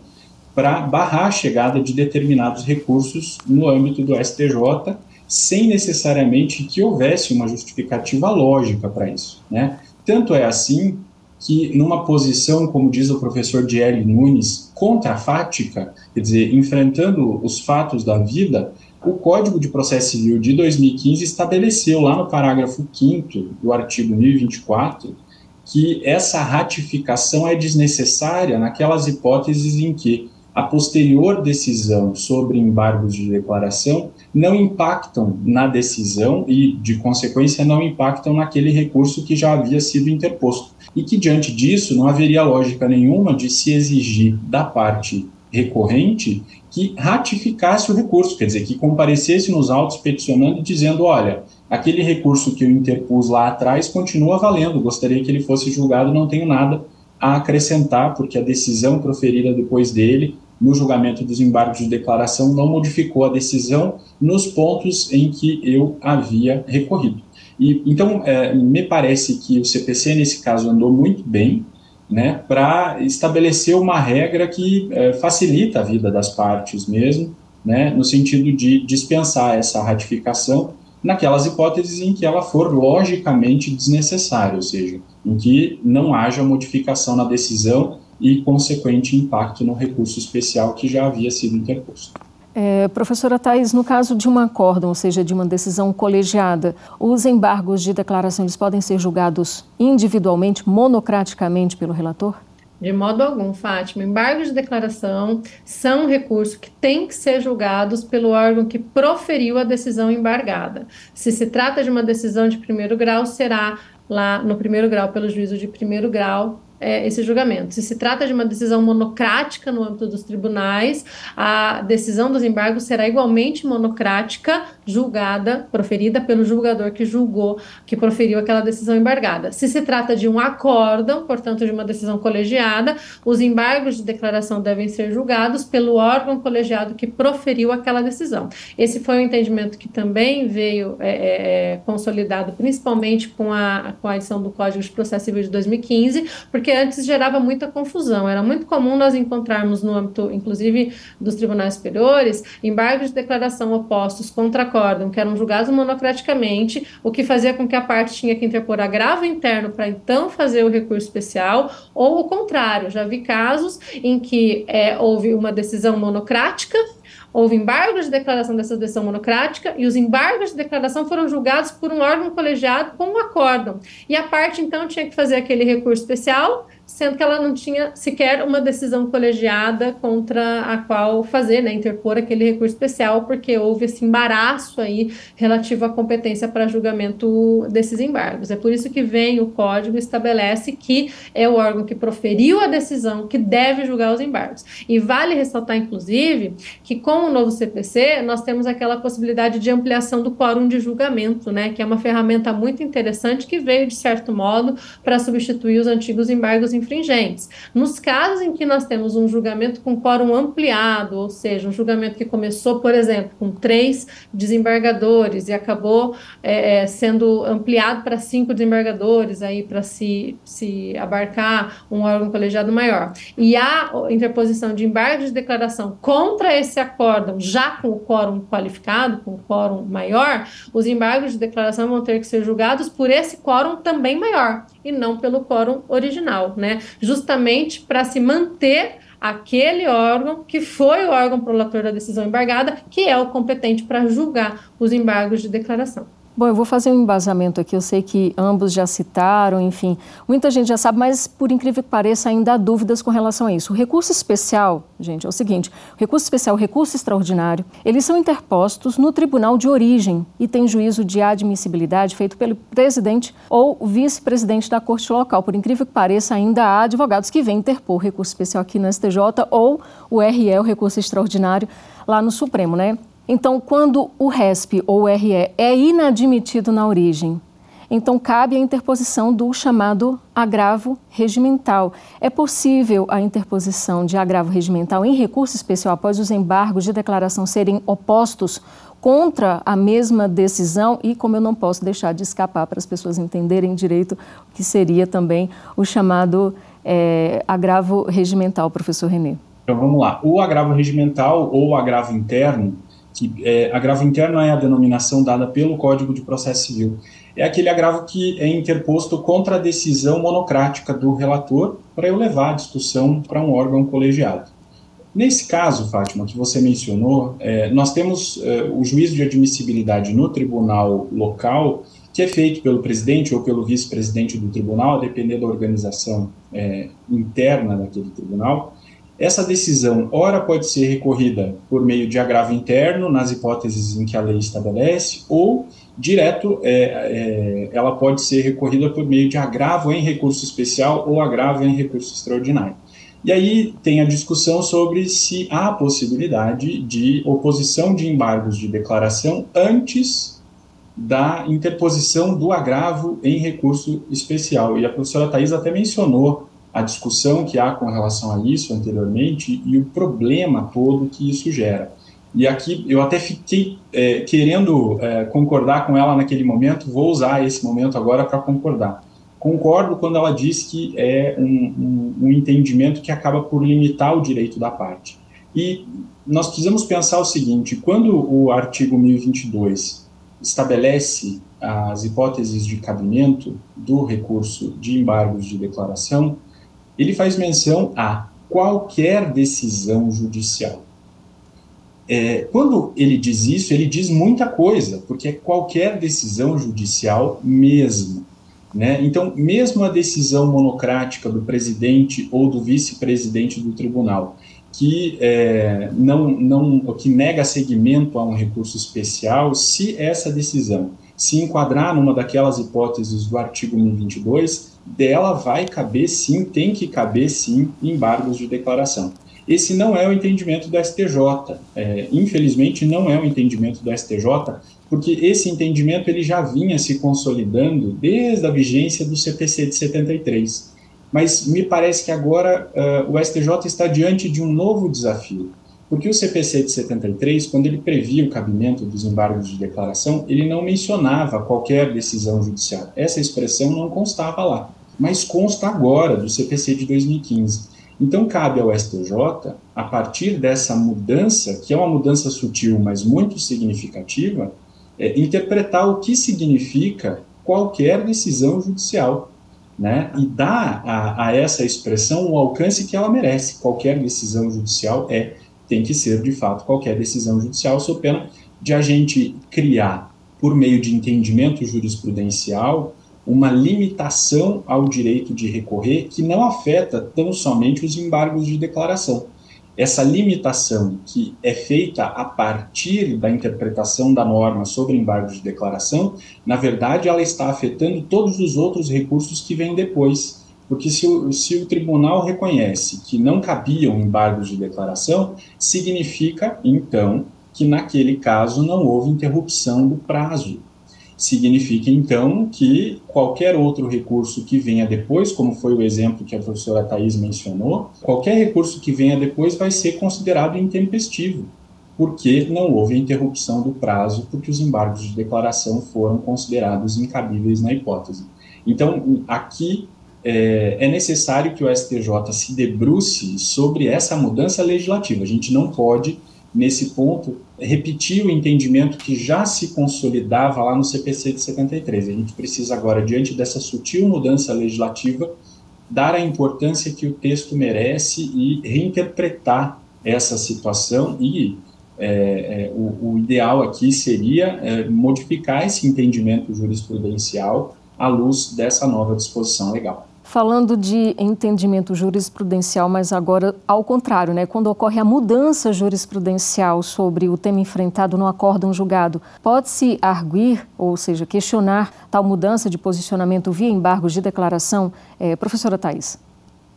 para barrar a chegada de determinados recursos no âmbito do STJ, sem necessariamente que houvesse uma justificativa lógica para isso. Né? Tanto é assim que, numa posição, como diz o professor Diego Nunes, contrafática, quer dizer, enfrentando os fatos da vida, o Código de Processo Civil de 2015 estabeleceu, lá no parágrafo 5 do artigo 1024, que essa ratificação é desnecessária naquelas hipóteses em que a posterior decisão sobre embargos de declaração não impactam na decisão e, de consequência, não impactam naquele recurso que já havia sido interposto e que, diante disso, não haveria lógica nenhuma de se exigir da parte recorrente que ratificasse o recurso, quer dizer, que comparecesse nos autos peticionando e dizendo: olha, aquele recurso que eu interpus lá atrás continua valendo. Gostaria que ele fosse julgado, não tenho nada a acrescentar, porque a decisão proferida depois dele, no julgamento dos embargos de declaração, não modificou a decisão nos pontos em que eu havia recorrido. E, então, é, me parece que o CPC, nesse caso, andou muito bem, né, para estabelecer uma regra que é, facilita a vida das partes mesmo, né, no sentido de dispensar essa ratificação naquelas hipóteses em que ela for logicamente desnecessária, ou seja, em que não haja modificação na decisão e consequente impacto no recurso especial que já havia sido interposto. É, professora Thais, no caso de um acórdão, ou seja, de uma decisão colegiada, os embargos de declaração eles podem ser julgados individualmente, monocraticamente pelo relator? De modo algum, Fátima. Embargos de declaração são recursos que têm que ser julgados pelo órgão que proferiu a decisão embargada. Se se trata de uma decisão de primeiro grau, será lá no primeiro grau pelo juízo de primeiro grau é, esse julgamento. Se se trata de uma decisão monocrática no âmbito dos tribunais, a decisão dos embargos será igualmente monocrática, julgada, proferida pelo julgador que julgou, que proferiu aquela decisão embargada. Se se trata de um acórdão, portanto, de uma decisão colegiada, os embargos de declaração devem ser julgados pelo órgão colegiado que proferiu aquela decisão. Esse foi um entendimento que também veio é, é, é consolidado, principalmente com a, com a edição do Código de Processo Civil de 2015, porque porque antes gerava muita confusão. Era muito comum nós encontrarmos no âmbito, inclusive, dos tribunais superiores, embargos de declaração opostos contra acórdão, que eram julgados monocraticamente, o que fazia com que a parte tinha que interpor agravo interno para então fazer o recurso especial, ou o contrário. Já vi casos em que é, houve uma decisão monocrática Houve embargos de declaração dessa decisão monocrática e os embargos de declaração foram julgados por um órgão colegiado com um acórdão. E a parte, então, tinha que fazer aquele recurso especial sendo que ela não tinha sequer uma decisão colegiada contra a qual fazer, né, interpor aquele recurso especial, porque houve esse embaraço aí relativo à competência para julgamento desses embargos. É por isso que vem o código estabelece que é o órgão que proferiu a decisão que deve julgar os embargos. E vale ressaltar, inclusive, que com o novo CPC nós temos aquela possibilidade de ampliação do quórum de julgamento, né, que é uma ferramenta muito interessante que veio de certo modo para substituir os antigos embargos infringentes. Nos casos em que nós temos um julgamento com quórum ampliado, ou seja, um julgamento que começou, por exemplo, com três desembargadores e acabou é, é sendo ampliado para cinco desembargadores, aí para se, se abarcar um órgão colegiado maior, e há interposição de embargo de declaração contra esse acórdão, já com o quórum qualificado, com o quórum maior, os embargos de declaração vão ter que ser julgados por esse quórum também maior, e não pelo quórum original, né? Justamente para se manter aquele órgão que foi o órgão prolator da decisão embargada, que é o competente para julgar os embargos de declaração. Bom, eu vou fazer um embasamento aqui. Eu sei que ambos já citaram, enfim, muita gente já sabe, mas por incrível que pareça, ainda há dúvidas com relação a isso. O recurso especial, gente, é o seguinte: o recurso especial, o recurso extraordinário, eles são interpostos no tribunal de origem e tem juízo de admissibilidade feito pelo presidente ou vice-presidente da corte local. Por incrível que pareça, ainda há advogados que vêm interpor o recurso especial aqui no STJ ou o RE, o recurso extraordinário, lá no Supremo, né? Então, quando o RESP ou RE é inadmitido na origem, então cabe a interposição do chamado agravo regimental. É possível a interposição de agravo regimental em recurso especial após os embargos de declaração serem opostos contra a mesma decisão e como eu não posso deixar de escapar para as pessoas entenderem direito o que seria também o chamado é, agravo regimental, professor Renê. Então vamos lá. O agravo regimental ou agravo interno que é, agravo interno é a denominação dada pelo Código de Processo Civil. É aquele agravo que é interposto contra a decisão monocrática do relator para eu levar a discussão para um órgão colegiado. Nesse caso, Fátima, que você mencionou, é, nós temos é, o juízo de admissibilidade no tribunal local, que é feito pelo presidente ou pelo vice-presidente do tribunal, a depender da organização é, interna daquele tribunal, essa decisão, ora, pode ser recorrida por meio de agravo interno, nas hipóteses em que a lei estabelece, ou direto, é, é, ela pode ser recorrida por meio de agravo em recurso especial ou agravo em recurso extraordinário. E aí tem a discussão sobre se há possibilidade de oposição de embargos de declaração antes da interposição do agravo em recurso especial. E a professora Thais até mencionou a discussão que há com relação a isso anteriormente e o problema todo que isso gera. E aqui eu até fiquei é, querendo é, concordar com ela naquele momento, vou usar esse momento agora para concordar. Concordo quando ela diz que é um, um, um entendimento que acaba por limitar o direito da parte. E nós precisamos pensar o seguinte: quando o artigo 1022 estabelece as hipóteses de cabimento do recurso de embargos de declaração, ele faz menção a qualquer decisão judicial. É, quando ele diz isso, ele diz muita coisa, porque é qualquer decisão judicial mesmo. Né? Então, mesmo a decisão monocrática do presidente ou do vice-presidente do tribunal, que é, não, não, que nega seguimento a um recurso especial, se essa decisão se enquadrar numa daquelas hipóteses do artigo 1022, dela vai caber sim, tem que caber sim, embargos de declaração. Esse não é o entendimento do STJ. É, infelizmente, não é o entendimento do STJ, porque esse entendimento ele já vinha se consolidando desde a vigência do CPC de 73. Mas me parece que agora uh, o STJ está diante de um novo desafio, porque o CPC de 73, quando ele previa o cabimento dos embargos de declaração, ele não mencionava qualquer decisão judicial. Essa expressão não constava lá, mas consta agora do CPC de 2015. Então, cabe ao STJ, a partir dessa mudança, que é uma mudança sutil, mas muito significativa, é, interpretar o que significa qualquer decisão judicial né, e dar a, a, essa expressão o alcance que ela merece. Qualquer decisão judicial é tem que ser de fato qualquer decisão judicial, sob pena de a gente criar, por meio de entendimento jurisprudencial, uma limitação ao direito de recorrer que não afeta tão somente os embargos de declaração, essa limitação que é feita a partir da interpretação da norma sobre embargo de declaração, na verdade, ela está afetando todos os outros recursos que vêm depois. Porque se o, se o tribunal reconhece que não cabiam embargos de declaração, significa, então, que naquele caso não houve interrupção do prazo significa então que qualquer outro recurso que venha depois, como foi o exemplo que a professora Thais mencionou, qualquer recurso que venha depois vai ser considerado intempestivo, porque não houve interrupção do prazo, porque os embargos de declaração foram considerados incabíveis na hipótese. Então, aqui é, é, necessário que o STJ se debruce sobre essa mudança legislativa. A gente não pode nesse ponto, repetir o entendimento que já se consolidava lá no CPC de 73. A gente precisa agora, diante dessa sutil mudança legislativa, dar a importância que o texto merece e reinterpretar essa situação e é, é, o, o, ideal aqui seria é, modificar esse entendimento jurisprudencial à luz dessa nova disposição legal falando de entendimento jurisprudencial, mas agora ao contrário, né? Quando ocorre a mudança jurisprudencial sobre o tema enfrentado no acórdão julgado, pode-se arguir, ou seja, questionar tal mudança de posicionamento via embargos de declaração? É, professora Thais.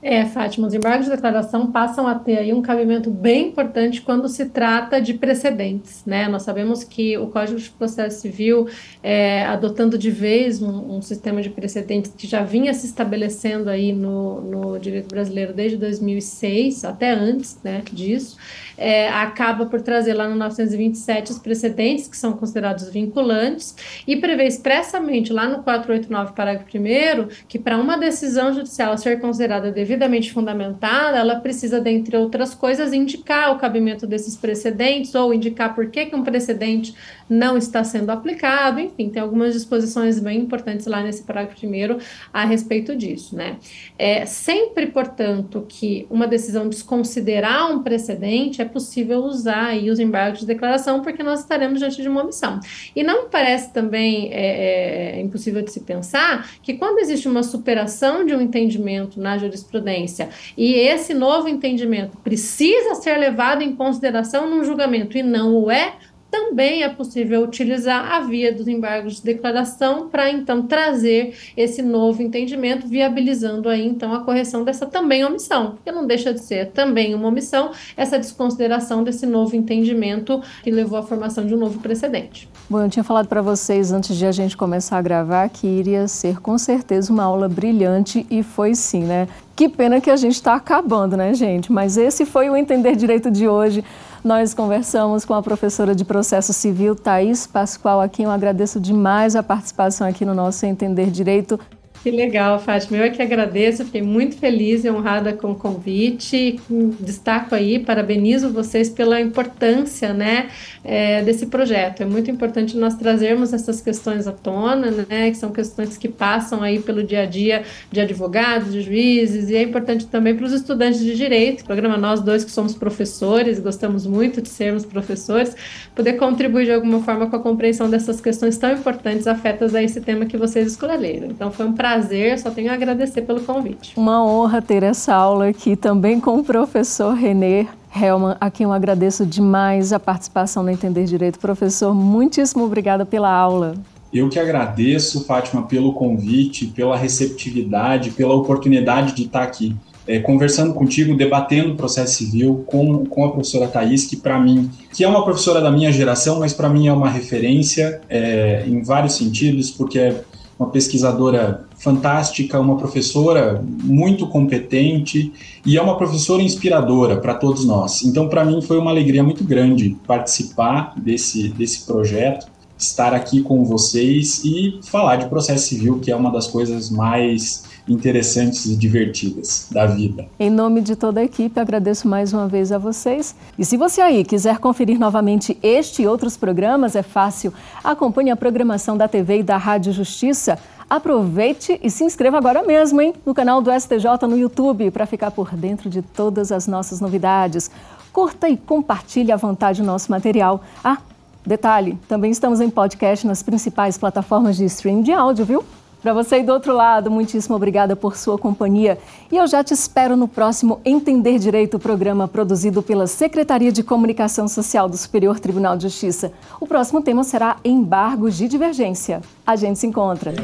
É, Fátima, os embargos de declaração passam a ter aí um cabimento bem importante quando se trata de precedentes, né? Nós sabemos que o Código de Processo Civil, é, adotando de vez um, um, sistema de precedentes que já vinha se estabelecendo aí no, no direito brasileiro desde 2006, até antes né, disso, é, acaba por trazer lá no 927 os precedentes que são considerados vinculantes e prevê expressamente lá no 489, parágrafo 1 que para uma decisão judicial ser considerada devidamente fundamentada, ela precisa, dentre outras coisas, indicar o cabimento desses precedentes ou indicar por que, que um precedente não está sendo aplicado, enfim, tem algumas disposições bem importantes lá nesse parágrafo primeiro a respeito disso, né? É sempre, portanto, que uma decisão desconsiderar um precedente, é possível usar aí os embargos de declaração, porque nós estaremos diante de uma omissão. E não parece também é, é, impossível de se pensar que quando existe uma superação de um entendimento na jurisprudência e esse novo entendimento precisa ser levado em consideração num julgamento e não o é, também é possível utilizar a via dos embargos de declaração para então trazer esse novo entendimento, viabilizando aí então a correção dessa também omissão, porque não deixa de ser também uma omissão essa desconsideração desse novo entendimento que levou à formação de um novo precedente. Bom, eu tinha falado para vocês antes de a gente começar a gravar que iria ser com certeza uma aula brilhante e foi sim, né? Que pena que a gente está acabando, né, gente? Mas esse foi o Entender Direito de hoje. Nós conversamos com a professora de Processo Civil, Thaís Pascoal, a quem eu agradeço demais a participação aqui no nosso Entender Direito. Que legal, Fátima. Eu é que agradeço, fiquei muito feliz e honrada com o convite. Destaco aí, parabenizo vocês pela importância né, é, desse projeto. É muito importante nós trazermos essas questões à tona, né, que são questões que passam aí pelo dia a dia de advogados, de juízes, e é importante também para os estudantes de direito. O programa Nós Dois, que somos professores, gostamos muito de sermos professores, poder contribuir de alguma forma com a compreensão dessas questões tão importantes afetas a esse tema que vocês escolheram. Então, foi um prazer prazer, só tenho a agradecer pelo convite. Uma honra ter essa aula aqui também com o professor Renê Helman, a quem eu agradeço demais a participação no Entender Direito. Professor, muitíssimo obrigada pela aula. Eu que agradeço, Fátima, pelo convite, pela receptividade, pela oportunidade de estar aqui é, conversando contigo, debatendo o processo civil com, com a professora Thais, que para mim, que é uma professora da minha geração, mas para mim é uma referência é, em vários sentidos, porque é uma pesquisadora fantástica, uma professora muito competente e é uma professora inspiradora para todos nós. Então, para mim, foi uma alegria muito grande participar desse, desse projeto, estar aqui com vocês e falar de processo civil, que é uma das coisas mais interessantes e divertidas da vida. Em nome de toda a equipe, agradeço mais uma vez a vocês. E se você aí quiser conferir novamente este e outros programas, é fácil. Acompanhe a programação da TV e da Rádio Justiça. Aproveite e se inscreva agora mesmo, hein, no canal do STJ no YouTube para ficar por dentro de todas as nossas novidades. Curta e compartilhe à vontade o nosso material. Ah, detalhe, também estamos em podcast nas principais plataformas de streaming de áudio, viu? Para você aí do outro lado, muitíssimo obrigada por sua companhia. E eu já te espero no próximo Entender Direito, programa produzido pela Secretaria de Comunicação Social do Superior Tribunal de Justiça. O próximo tema será embargos de divergência. A gente se encontra.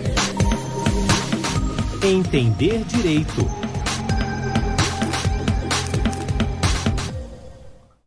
Entender Direito.